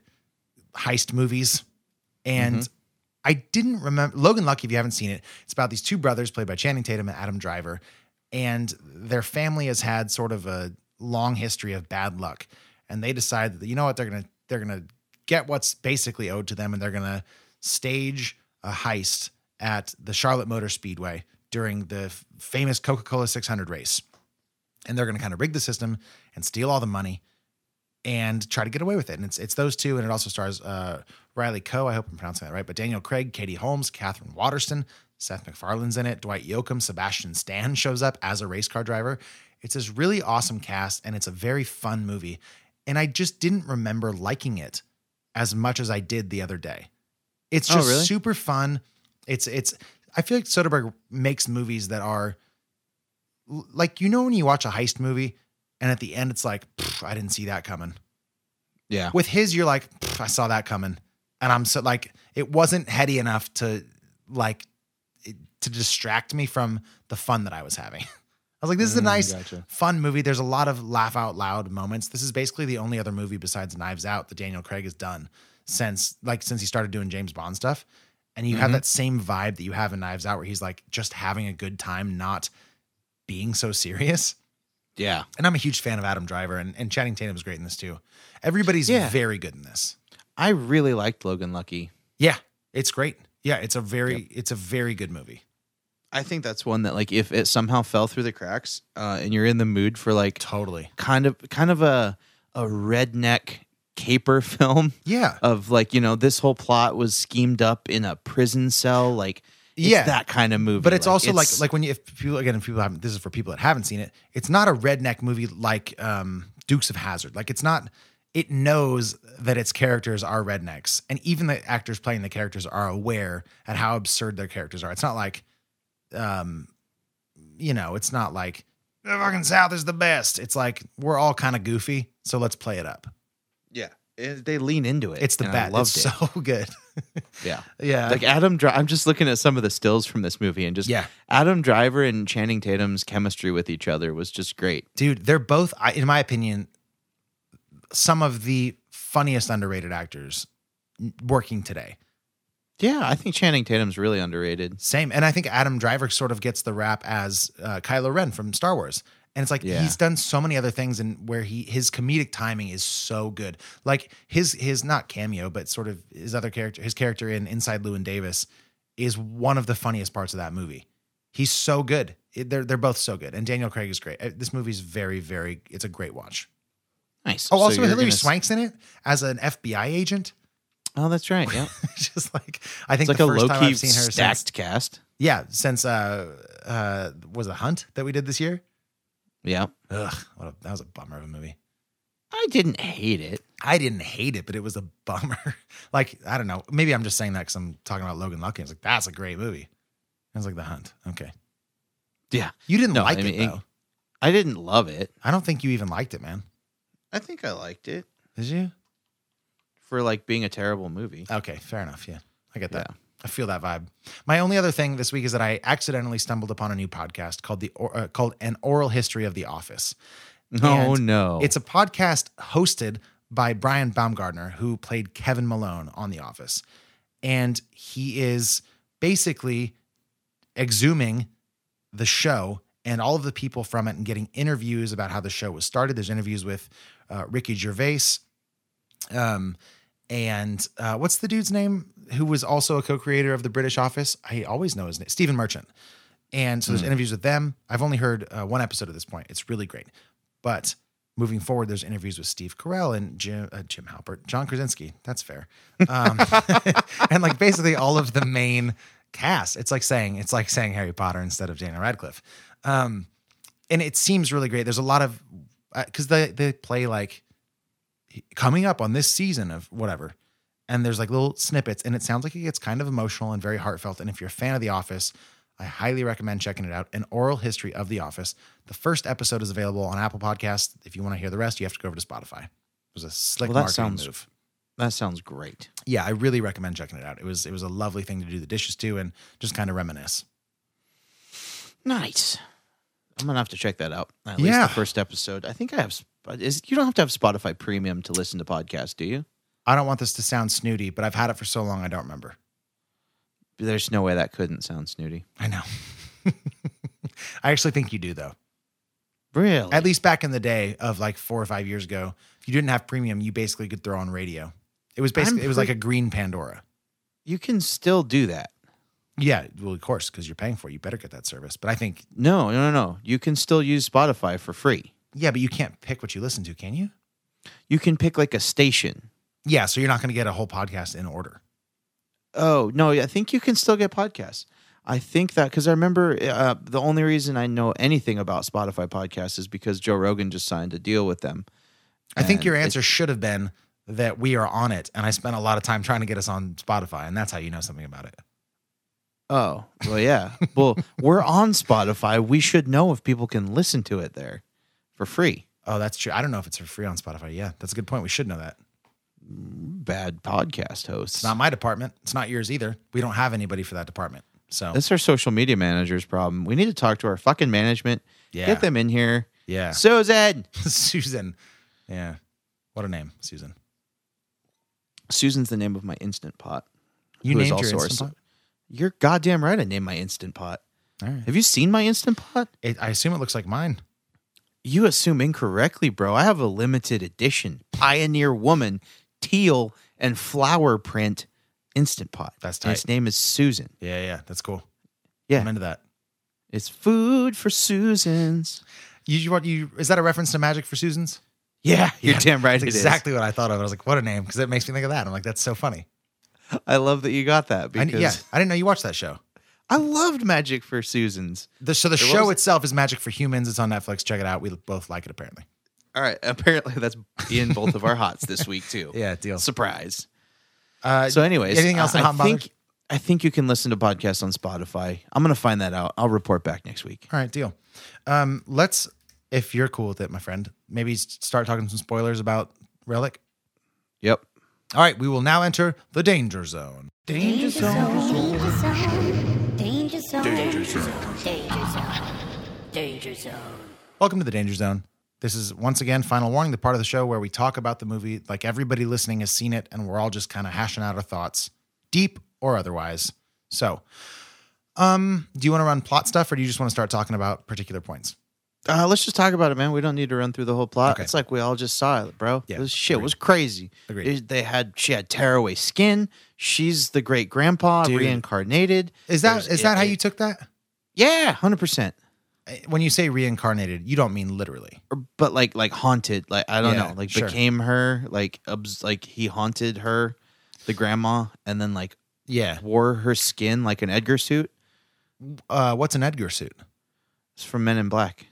heist movies. And mm-hmm. I didn't remember Logan Lucky. If you haven't seen it, it's about these two brothers played by Channing Tatum and Adam Driver, and their family has had sort of a long history of bad luck, and they decide that you know what they're gonna they're gonna get what's basically owed to them, and they're gonna stage a heist at the Charlotte Motor Speedway during the f- famous Coca Cola 600 race, and they're gonna kind of rig the system and steal all the money and try to get away with it. And it's it's those two, and it also stars uh, Riley Coe. I hope I'm pronouncing that right, but Daniel Craig, Katie Holmes, Katherine Waterston, Seth MacFarlane's in it. Dwight Yoakam, Sebastian Stan shows up as a race car driver. It's this really awesome cast, and it's a very fun movie. And I just didn't remember liking it as much as I did the other day. It's Oh, just really? super fun. It's it's. I feel like Soderbergh makes movies that are like you know when you watch a heist movie and at the end it's like I didn't see that coming. Yeah. With his, you're like I saw that coming, and I'm so like it wasn't heady enough to like it- to distract me from the fun that I was having. (laughs) I was like, this is a Mm, nice, gotcha. fun movie. There's a lot of laugh out loud moments. This is basically the only other movie besides Knives Out that Daniel Craig has done since like since he started doing James Bond stuff. And you have Mhm. that same vibe that you have in Knives Out, where he's like just having a good time, not being so serious. Yeah. And I'm a huge fan of Adam Driver, and, and Channing Tatum's great in this too. Everybody's Yeah. very good in this. I really liked Logan Lucky. Yeah, it's great. Yeah, it's a very it's a very good movie. I think that's one that like if it somehow fell through the cracks uh, and you're in the mood for like Totally. kind of kind of a a redneck caper (laughs) film Yeah. of like you know this whole plot was schemed up in a prison cell like it's Yeah. that kind of movie But it's also it's- like like when you if people again if people haven't this is for people that haven't seen it, it's not a redneck movie like um Dukes of Hazzard. Like it's not it knows that its characters are rednecks. And even the actors playing the characters are aware at how absurd their characters are. It's not like um you know, it's not like the fucking South is the best. It's like we're all kind of goofy, so let's play it up. yeah it- they lean into it It's the best. It's it so (laughs) good. Yeah (laughs) yeah. like Adam Dri- I'm just looking at some of the stills from this movie and just yeah. Adam Driver and Channing Tatum's chemistry with each other was just great dude they're both in my opinion some of the funniest underrated actors working today Yeah, I think Channing Tatum's really underrated. Same. And I think Adam Driver sort of gets the rap as uh, Kylo Ren from Star Wars. And it's like Yeah. he's done so many other things and where he his comedic timing is so good. Like his his not cameo, but sort of his other character, his character in Inside Llewyn Davis is one of the funniest parts of that movie. He's so good. It- they're they're both so good. And Daniel Craig is great. Uh, This movie's very very it's a great watch. Nice. Oh, also you're Hilary gonna Swank's in it as an FBI agent. Oh, that's right. Yeah. (laughs) Just like I think It's like the a first low time key I've seen her stacked since cast. yeah since uh uh was it Hunt that we did this year. Yeah. Ugh, what a, that was a bummer of a movie. I didn't hate it. I didn't hate it, but it was a bummer. (laughs) like I don't know, maybe I'm just saying that because I'm talking about Logan Lucky. I was like, that's a great movie. I was like, The Hunt. Okay, Yeah. you didn't No, like I mean, it it- though. I didn't love it. I don't think you even liked it, man. I think I liked it Did you? for like being a terrible movie. Okay, fair enough. Yeah, I get that. Yeah. I feel that vibe. My only other thing this week is that I accidentally stumbled upon a new podcast called the uh, called An Oral History of the Office. Oh And no. It's a podcast hosted by Brian Baumgartner, who played Kevin Malone on The Office. And he is basically exhuming the show and all of the people from it and getting interviews about how the show was started. There's interviews with uh, Ricky Gervais. Um, and uh, what's the dude's name who was also a co-creator of the British Office? I always know his name, Stephen Merchant. And so there's interviews with them. I've only heard uh, one episode at this point. It's really great. But moving forward, there's interviews with Steve Carell and Jim, uh, Jim Halpert, John Krasinski. That's fair. Um, (laughs) and like basically all of the main cast. It's like saying it's like saying Harry Potter instead of Daniel Radcliffe. Um, and it seems really great. There's a lot of because they they play like coming up on this season of whatever. And there's like little snippets, and it sounds like it gets kind of emotional and very heartfelt. And if you're a fan of The Office, I highly recommend checking it out. An oral history of The Office. The first episode is available on Apple Podcasts. If you want to hear the rest, you have to go over to Spotify. It was a slick Well, that marketing sounds- move. that sounds great. Yeah, I really recommend checking it out. It was it was a lovely thing to do the dishes to and just kind of reminisce. Nice. I'm gonna have to check that out. At least Yeah. the first episode. I think I have. Is you don't have to have Spotify Premium to listen to podcasts, do you? I don't want this to sound snooty, but I've had it for so long I don't remember. There's no way that couldn't sound snooty. I know. (laughs) I actually think you do though. Really? At least back in the day of like four or five years ago, if you didn't have premium, you basically could throw on radio. It was basically I'm it was like a green Pandora. you can still do that. Yeah, well, of course, because you're paying for it, you better get that service. But I think, No, no, no, no. You can still use Spotify for free. Yeah, but you can't pick what you listen to, can you? You can pick like a station. Yeah, so you're not going to get a whole podcast in order. Oh no, I think you can still get podcasts. I think that because I remember uh, the only reason I know anything about Spotify podcasts is because Joe Rogan just signed a deal with them. I think your answer should have been that we are on it, and I spent a lot of time trying to get us on Spotify, and that's how you know something about it. Oh well, yeah. well, we're on Spotify. We should know if people can listen to it there for free. Oh, that's true. I don't know if it's for free on Spotify. Yeah, that's a good point. We should know that. Bad podcast hosts. It's not my department. It's not yours either. We don't have anybody for that department. So That's our social media manager's problem. We need to talk to our fucking management. Yeah. Get them in here. yeah, Susan. (laughs) Susan. Yeah, what a name, Susan. Susan's the name of my instant pot. You named your Instant so- You're goddamn right. I named my instant pot. All right. Have you seen my instant pot? It, I assume it looks like mine. You assume incorrectly, bro. I have a limited edition Pioneer Woman teal and flower print instant pot. That's And Its name is Susan. Yeah, yeah, that's cool. Yeah. I'm into that. It's food for Susans. You, you, you is that a reference to Magic for Susans? Yeah, (laughs) you're Yeah, damn right. That's it is. exactly what I thought of. I was like, what a name, because it makes me think of that. I'm like, that's so funny. I love that you got that I, yeah, I didn't know you watched that show. I loved Magic for Susans. The, so the There show was- itself is Magic for Humans. It's on Netflix. Check it out. We both like it apparently. All right. (laughs) Apparently, that's in both of our hots this week too. (laughs) Yeah, deal. Surprise. Uh, So, anyways, anything else I, in I think I think you can listen to podcasts on Spotify. I'm gonna find that out. I'll report back next week. All right, deal. Um, let's, if you're cool with it, my friend, maybe start talking some spoilers about Relic. Yep. All right, we will now enter the danger zone. Danger zone. Danger zone. Danger zone. Danger zone. Danger zone. Danger zone. Welcome to the Danger Zone. This is once again final warning, the part of the show where we talk about the movie like everybody listening has seen it, and we're all just kind of hashing out our thoughts, deep or otherwise. So, um, do you want to run plot stuff, or do you just want to start talking about particular points? Uh, let's just talk about it, man. We don't need to run through the whole plot. Okay. It's like we all just saw it, bro. Yeah, this shit agreed. was crazy. It- they had she had tearaway skin. She's the great grandpa Dude. reincarnated. Is that There's- is that how it- you took that? Yeah, hundred percent. When you say reincarnated, you don't mean literally. But like like haunted. Like I don't Yeah, know. Like sure. became her. Like obs- like he haunted her, the grandma, and then like Yeah. wore her skin like an Edgar suit. Uh, what's an Edgar suit? It's from Men in Black.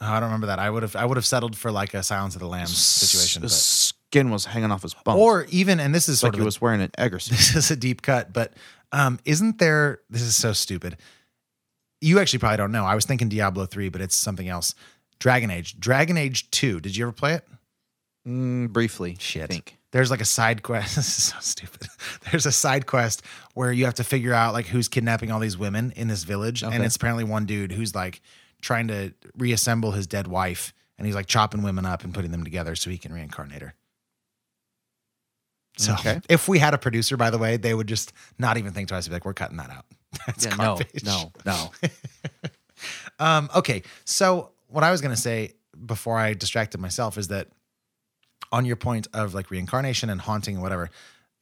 I don't remember that. I would have I would have settled for like a Silence of the Lambs situation. But- skin was hanging off his bum. Or even, and this is sort like of he a- was wearing an suit. (laughs) this is a deep cut, but um, isn't there? This is so stupid. You actually probably don't know. I was thinking Diablo three, but it's something else. Dragon Age, Dragon Age two. Did you ever play it? Mm, briefly, Shit. I think. There's like a side (laughs) quest. This is so stupid. There's a side quest where you have to figure out like who's kidnapping all these women in this village, and it's apparently one dude who's like trying to reassemble his dead wife, and he's like chopping women up and putting them together so he can reincarnate her. So Okay. if we had a producer, by the way, they would just not even think twice. Be like, we're cutting that out. (laughs) That's Yeah, no, no, no. (laughs) Um, okay, so what I was gonna say before I distracted myself is that on your point of like reincarnation and haunting and whatever,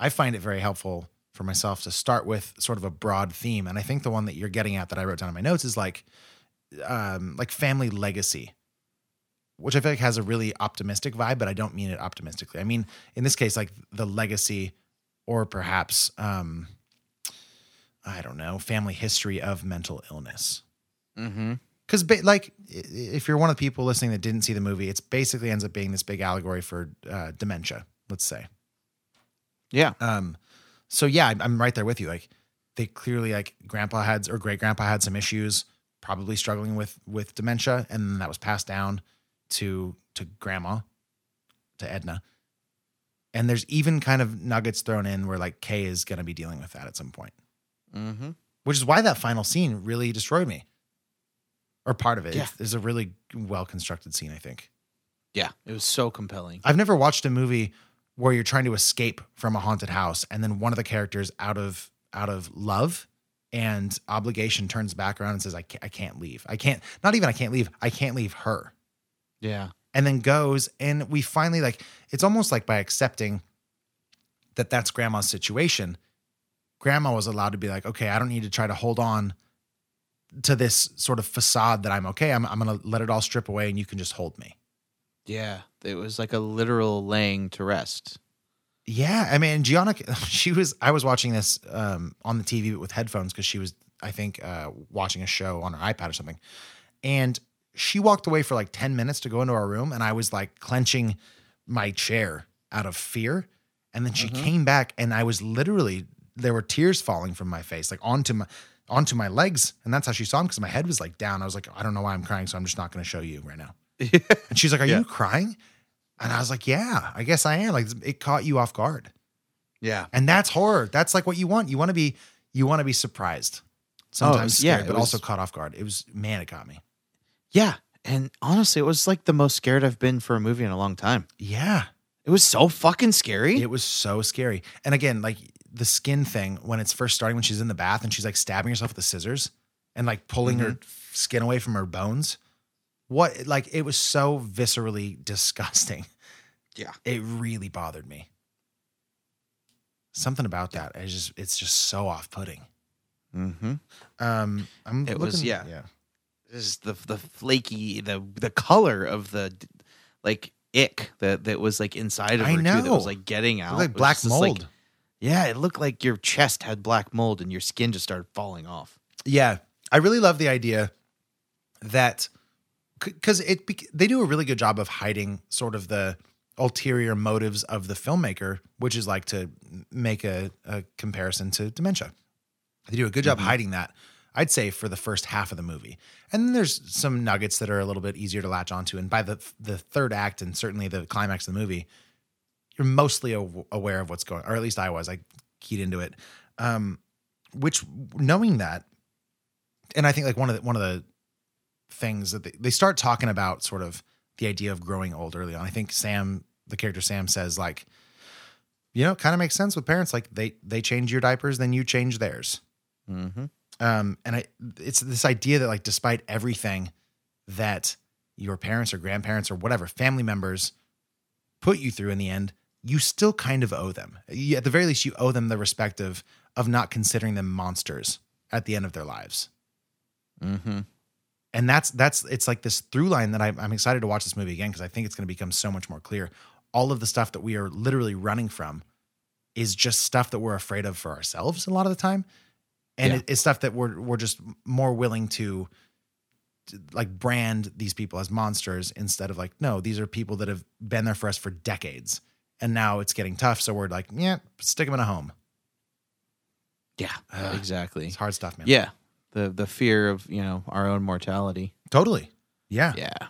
I find it very helpful for myself to start with sort of a broad theme. And I think the one that you're getting at that I wrote down in my notes is like um like family legacy. Which I feel like has a really optimistic vibe, but I don't mean it optimistically. I mean, in this case, like the legacy or perhaps um I don't know, family history of mental illness Mm-hmm. because ba- like if you're one of the people listening that didn't see the movie it's basically ends up being this big allegory for uh, dementia let's say Yeah. um so yeah I'm, I'm right there with you like they clearly like grandpa had or great grandpa had some issues probably struggling with with dementia and then that was passed down to to grandma to edna and there's even kind of nuggets thrown in where like kay is going to be dealing with that at some point Mm-hmm. which is why that final scene really destroyed me or part of it Yeah. It's- it's a really well constructed scene i think Yeah. It was so compelling. i've never watched a movie where you're trying to escape from a haunted house and then one of the characters out of out of love and obligation turns back around and says i can't, I can't leave i can't not even i can't leave i can't leave her Yeah. and then goes and we finally like it's almost like by accepting that that's grandma's situation grandma was allowed to be like okay i don't need to try to hold on to this sort of facade that i'm okay i'm, I'm gonna let it all strip away and you can just hold me Yeah. It was like a literal laying to rest. Yeah i mean gianna (laughs) she was i was watching this um, on the tv with headphones because she was i think uh, watching a show on her ipad or something. And she walked away for like 10 minutes to go into our room and i was like clenching my chair out of fear. And then she came back and i was literally there were tears falling from my face like onto my onto my legs. And that's how she saw him because my head was like down. I was like i don't know why i'm crying so i'm just not going to show you right now. (laughs) And she's like are Yeah. you crying and i was like yeah i guess i am like it caught you off guard Yeah. and that's horror that's like what you want you want to be you want to be surprised oh, sometimes yeah, scared, it but also caught off guard it was man it got me Yeah. And honestly, it was like the most scared I've been for a movie in a long time. yeah It was so fucking scary. It was so scary. And again, like the skin thing when it's first starting when she's in the bath and she's like stabbing herself with the scissors and like pulling her mm-hmm. skin away from her bones. What like it was so viscerally disgusting. Yeah. It really bothered me. Something about that. It's just it's just so off-putting. mm-hmm. Um I'm It was- looking- yeah. yeah. Just the the flaky the the color of the like ick that that was like inside of I her too that was like getting out. Like was black just, like- mold. yeah, it looked like your chest had black mold and your skin just started falling off. Yeah, I really love the idea that because it they do a really good job of hiding sort of the ulterior motives of the filmmaker, which is like to make a, a comparison to dementia. They do a good job hiding that. I'd say for the first half of the movie, and then there's some nuggets that are a little bit easier to latch onto. And by the the third act and certainly the climax of the movie, you're mostly aw- aware of what's going, or at least I was. I keyed into it. Um, which knowing that and I think like one of the one of the things that they, they start talking about sort of the idea of growing old early on. I think Sam, the character Sam says like, you know, kind of makes sense with parents. Like they they change your diapers, then you change theirs. Mm-hmm. Um, and I, it's this idea that like despite everything that your parents or grandparents or whatever family members put you through in the end, you still kind of owe them. You, at the very least, you owe them the respect of of not considering them monsters at the end of their lives. Mm-hmm. And that's that's it's like this through line that I'm, I'm excited to watch this movie again because I think it's going to become so much more clear. All of the stuff that we are literally running from is just stuff that we're afraid of for ourselves a lot of the time, and Yeah. it, it's stuff that we're we're just more willing to, to, like brand these people as monsters instead of like no these are people that have been there for us for decades and now it's getting tough so we're like yeah stick them in a home. Yeah, Ugh. exactly. It's hard stuff, man. Yeah, the the fear of you know our own mortality. totally. Yeah, Yeah,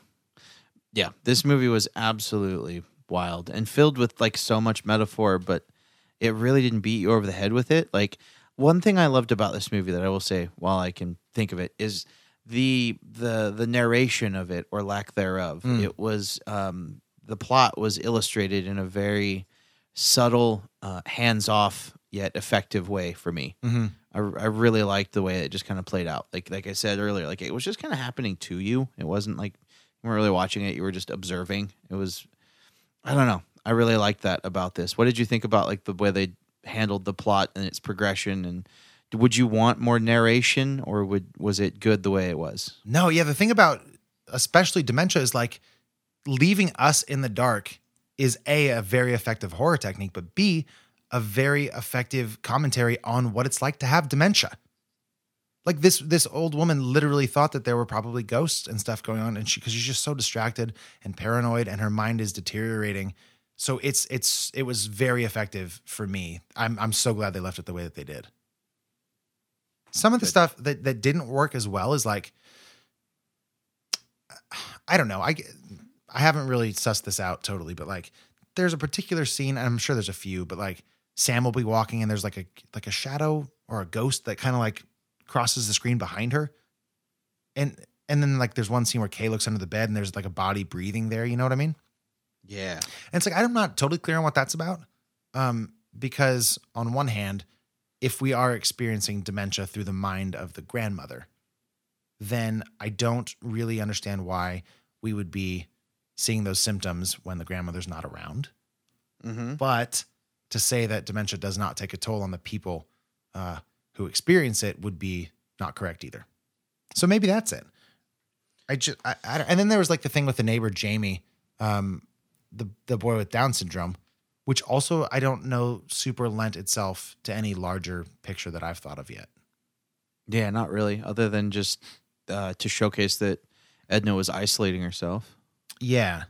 yeah. This movie was absolutely wild and filled with like so much metaphor, but it really didn't beat you over the head with it. Like one thing I loved about this movie that I will say, while I can think of it, is the the the narration of it or lack thereof. Mm. It was um, the plot was illustrated in a very subtle, uh, hands off yet effective way for me. hmm I, I really liked the way it just kind of played out. Like like I said earlier, like it was just kind of happening to you. It wasn't like you weren't really watching it; you were just observing. It was, I don't know. I really liked that about this. What did you think about like the way they handled the plot and its progression? And would you want more narration, or would was it good the way it was? No, yeah. The thing about especially dementia is like leaving us in the dark is a a very effective horror technique, but b a very effective commentary on what it's like to have dementia. Like this this old woman literally thought that there were probably ghosts and stuff going on, and she because she's just so distracted and paranoid, and her mind is deteriorating. So it's it's it was very effective for me. I'm I'm so glad they left it the way that they did. Some of the Good. stuff that that didn't work as well is like I don't know. I I haven't really sussed this out totally, but like there's a particular scene, and I'm sure there's a few, but like Sam will be walking and there's like a like a shadow or a ghost that kind of like crosses the screen behind her. And and then like there's one scene where Kay looks under the bed and there's like a body breathing there, you know what I mean? Yeah, And it's like I'm not totally clear on what that's about. Um, because on one hand, if we are experiencing dementia through the mind of the grandmother, then I don't really understand why we would be seeing those symptoms when the grandmother's not around. mm-hmm. But to say that dementia does not take a toll on the people uh, who experience it would be not correct either. So maybe that's it. I just, I, I, and then there was like the thing with the neighbor Jamie, um, the the boy with Down syndrome, which also I don't know super lent itself to any larger picture that I've thought of yet. yeah, not really. Other than just uh, to showcase that Edna was isolating herself. Yeah.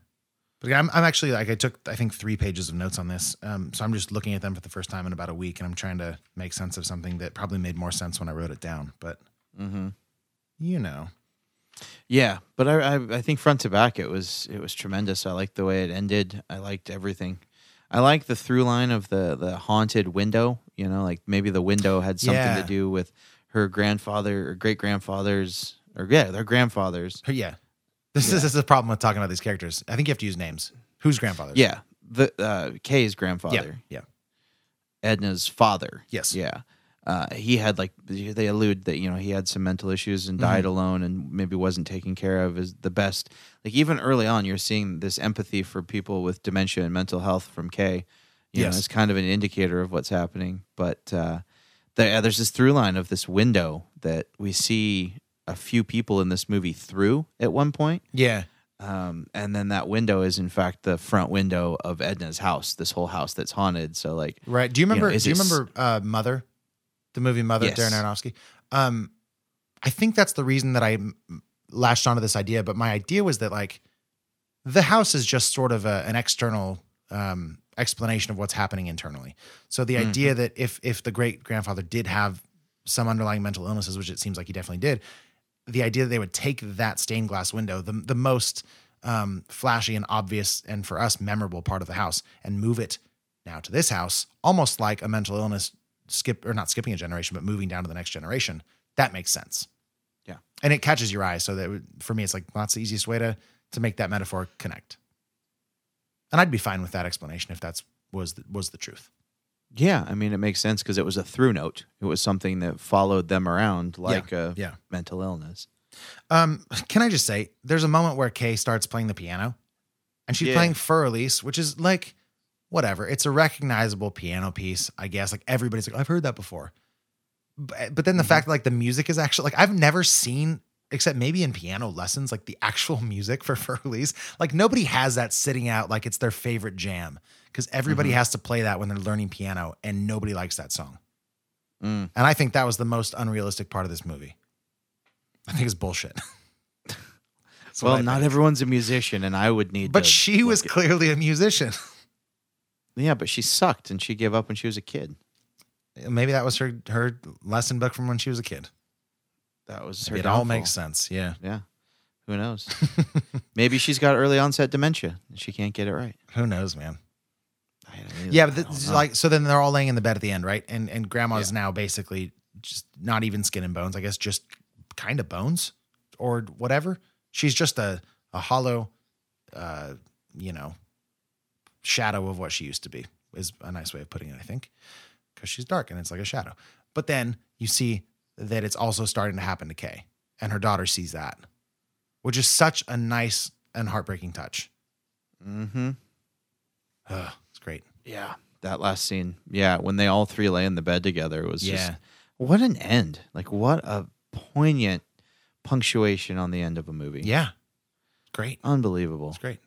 But I'm, I'm actually like I took I think three pages of notes on this, um, so I'm just looking at them for the first time in about a week, and I'm trying to make sense of something that probably made more sense when I wrote it down. But Mm-hmm. you know, Yeah, but I, I I think front to back it was it was tremendous. I liked the way it ended. I liked everything. I like the through line of the the haunted window. You know, like maybe the window had something Yeah. to do with her grandfather or great grandfathers or yeah, their grandfathers. yeah. This is, this is a problem with talking about these characters. I think you have to use names. Whose grandfather? Yeah, the uh, Kay's grandfather, yeah, Edna's father. Yes. Yeah. Uh, he had like they allude that you know he had some mental issues and died Mm-hmm. alone and maybe wasn't taken care of is the best. Like even early on, you're seeing this empathy for people with dementia and mental health from Kay. You Yes. know, it's kind of an indicator of what's happening. But uh, there, there's this through line of this window that we see a few people in this movie through at one point. yeah, Um, and then that window is in fact the front window of Edna's house, this whole house that's haunted. So like right. Do you know, remember? is do you it remember uh, Mother, the movie Mother, Yes. Darren Aronofsky? Um, I think that's the reason that I m- latched onto this idea. But my idea was that like the house is just sort of a, an external um, explanation of what's happening internally. So the idea that if if the great grandfather did have some underlying mental illnesses, which it seems like he definitely did, the idea that they would take that stained glass window, the the most um, flashy and obvious and for us memorable part of the house, and move it now to this house, almost like a mental illness skip or not skipping a generation, but moving down to the next generation. That makes sense. Yeah. and it catches your eye. So that for me, it's like well, that's the easiest way to to make that metaphor connect. And I'd be fine with that explanation if that's was the, was the truth. Yeah, I mean it makes sense because it was a through note. It was something that followed them around like a yeah. mental illness. Um, can I just say, there's a moment where Kay starts playing the piano, and she's Yeah. playing Fur Elise, which is like, whatever. It's a recognizable piano piece, I guess. Like everybody's like, I've heard that before. But, but then the fact that like the music is actually like I've never seen except maybe in piano lessons like the actual (laughs) music for Fur Elise. Like nobody has that sitting out like it's their favorite jam because everybody has to play that when they're learning piano, and nobody likes that song. Mm. And I think that was the most unrealistic part of this movie. I think it's bullshit. (laughs) Well, not everyone's a musician, and I would need. But she was at- clearly a musician. (laughs) yeah, but she sucked, and she gave up when she was a kid. Maybe that was her her lesson book from when she was a kid. That was her. It all makes sense. Yeah. Yeah, who knows? (laughs) Maybe she's got early onset dementia, and she can't get it right. Who knows, man? Yeah, but don't this is know. like so then they're all laying in the bed at the end, right? And and grandma's now basically just not even skin and bones, I guess just kind of bones or whatever. She's just a a hollow uh, you know, shadow of what she used to be. Is a nice way of putting it, I think. Cuz she's dark and it's like a shadow. But then you see that it's also starting to happen to Kay and her daughter sees that, which is such a nice and heartbreaking touch. Mm-hmm. Ugh, it's great. Yeah, that last scene. Yeah, when they all three lay in the bed together it was Yeah. just what an end. Like what a poignant punctuation on the end of a movie. Yeah. Great. Unbelievable. It's great.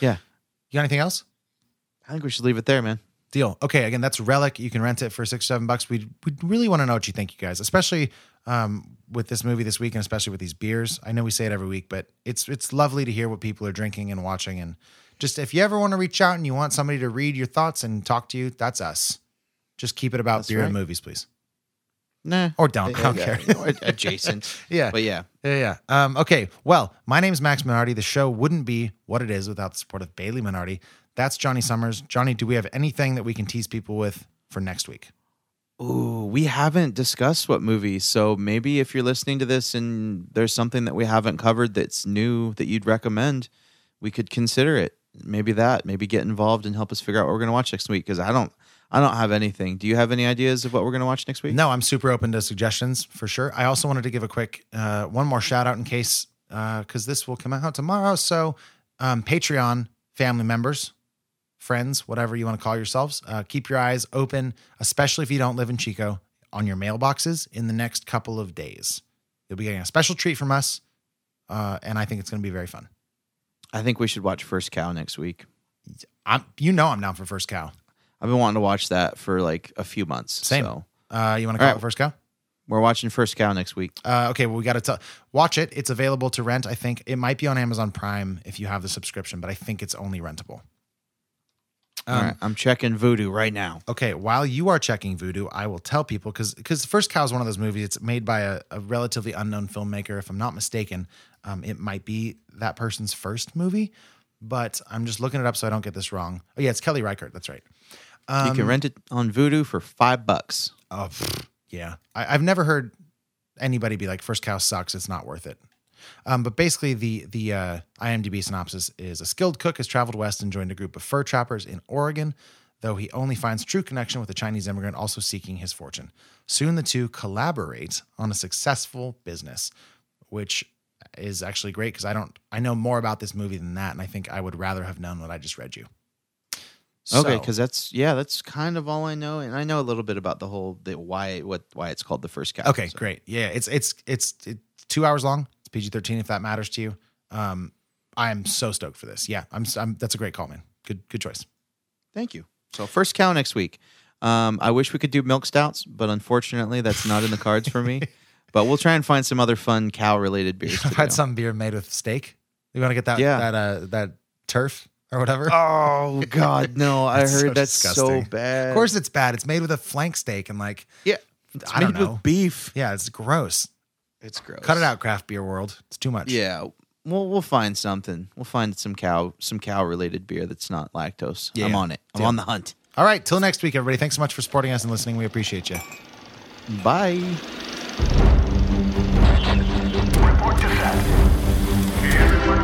Yeah. You got anything else? I think we should leave it there, man. Deal. Okay. Again, that's Relic. You can rent it for six, seven bucks. We we really want to know what you think, you guys, especially um, with this movie this week, and especially with these beers. I know we say it every week, but it's it's lovely to hear what people are drinking and watching. And just if you ever want to reach out and you want somebody to read your thoughts and talk to you, that's us. Just keep it about That's beer and movies, please. Nah. Or don't. I don't Yeah, care. Adjacent. (laughs) Yeah. But yeah. Yeah, yeah. Um, okay. Well, my name's Max Minardi. The show wouldn't be what it is without the support of Bailey Minardi. That's Johnny Summers. Johnny, do we have anything that we can tease people with for next week? Ooh, we haven't discussed what movie. So maybe if you're listening to this and there's something that we haven't covered that's new that you'd recommend, we could consider it. Maybe that. Maybe get involved and help us figure out what we're going to watch next week. Because I don't, I don't have anything. Do you have any ideas of what we're going to watch next week? No, I'm super open to suggestions for sure. I also wanted to give a quick uh, one more shout out in case because this will come out tomorrow. So, um, Patreon family members, friends, whatever you want to call yourselves, uh, keep your eyes open, especially if you don't live in Chico, on your mailboxes in the next couple of days. You'll be getting a special treat from us, uh, and I think it's going to be very fun. I think we should watch First Cow next week. I'm, you know, I'm down for first cow. I've been wanting to watch that for like a few months. Same. So Uh, you want to call All right. it first cow? we're watching First Cow next week. Uh, okay, well, we got to. Watch it. It's available to rent. I think it might be on Amazon Prime if you have the subscription, but I think it's only rentable. All right, I'm checking Vudu right now. Okay, while you are checking Vudu, I will tell people because because First Cow is one of those movies. It's made by a, a relatively unknown filmmaker, if I'm not mistaken. Um, it might be that person's first movie, but I'm just looking it up so I don't get this wrong. Oh yeah, it's Kelly Reichardt. That's right. you Um, can rent it on Vudu for five bucks. Oh, pfft, yeah. I, I've never heard anybody be like, "First cow sucks. It's not worth it." Um, but basically, the the uh, IMDb synopsis is: a skilled cook has traveled west and joined a group of fur trappers in Oregon. Though he only finds true connection with a Chinese immigrant also seeking his fortune. Soon, the two collaborate on a successful business, which is actually great because I don't I know more about this movie than that, and I think I would rather have known what I just read you. Okay, because that's yeah, that's kind of all I know, and I know a little bit about the whole the why what why it's called the first cow. Okay, so. great. Yeah, it's it's it's it's two hours long. It's PG thirteen if that matters to you. Um, I am so stoked for this. Yeah, I'm, I'm. That's a great call, man. Good good choice. Thank you. So first cow next week. Um, I wish we could do milk stouts, but unfortunately, that's not in the cards for me. (laughs) But we'll try and find some other fun cow related beers. I've had some beer made with steak. You want to get that Yeah. that uh that turf or whatever? Oh (laughs) God, no! I That's so heard that's so bad. Of course, it's bad. It's made with a flank steak and like yeah. I don't made with know beef. Yeah, it's gross. It's gross. Cut it out, craft beer world. It's too much. Yeah, we'll we'll find something. We'll find some cow some cow related beer that's not lactose. Yeah. I'm on it. I'm Deal. on the hunt. All right. Till next week, everybody. Thanks so much for supporting us and listening. We appreciate you. Bye.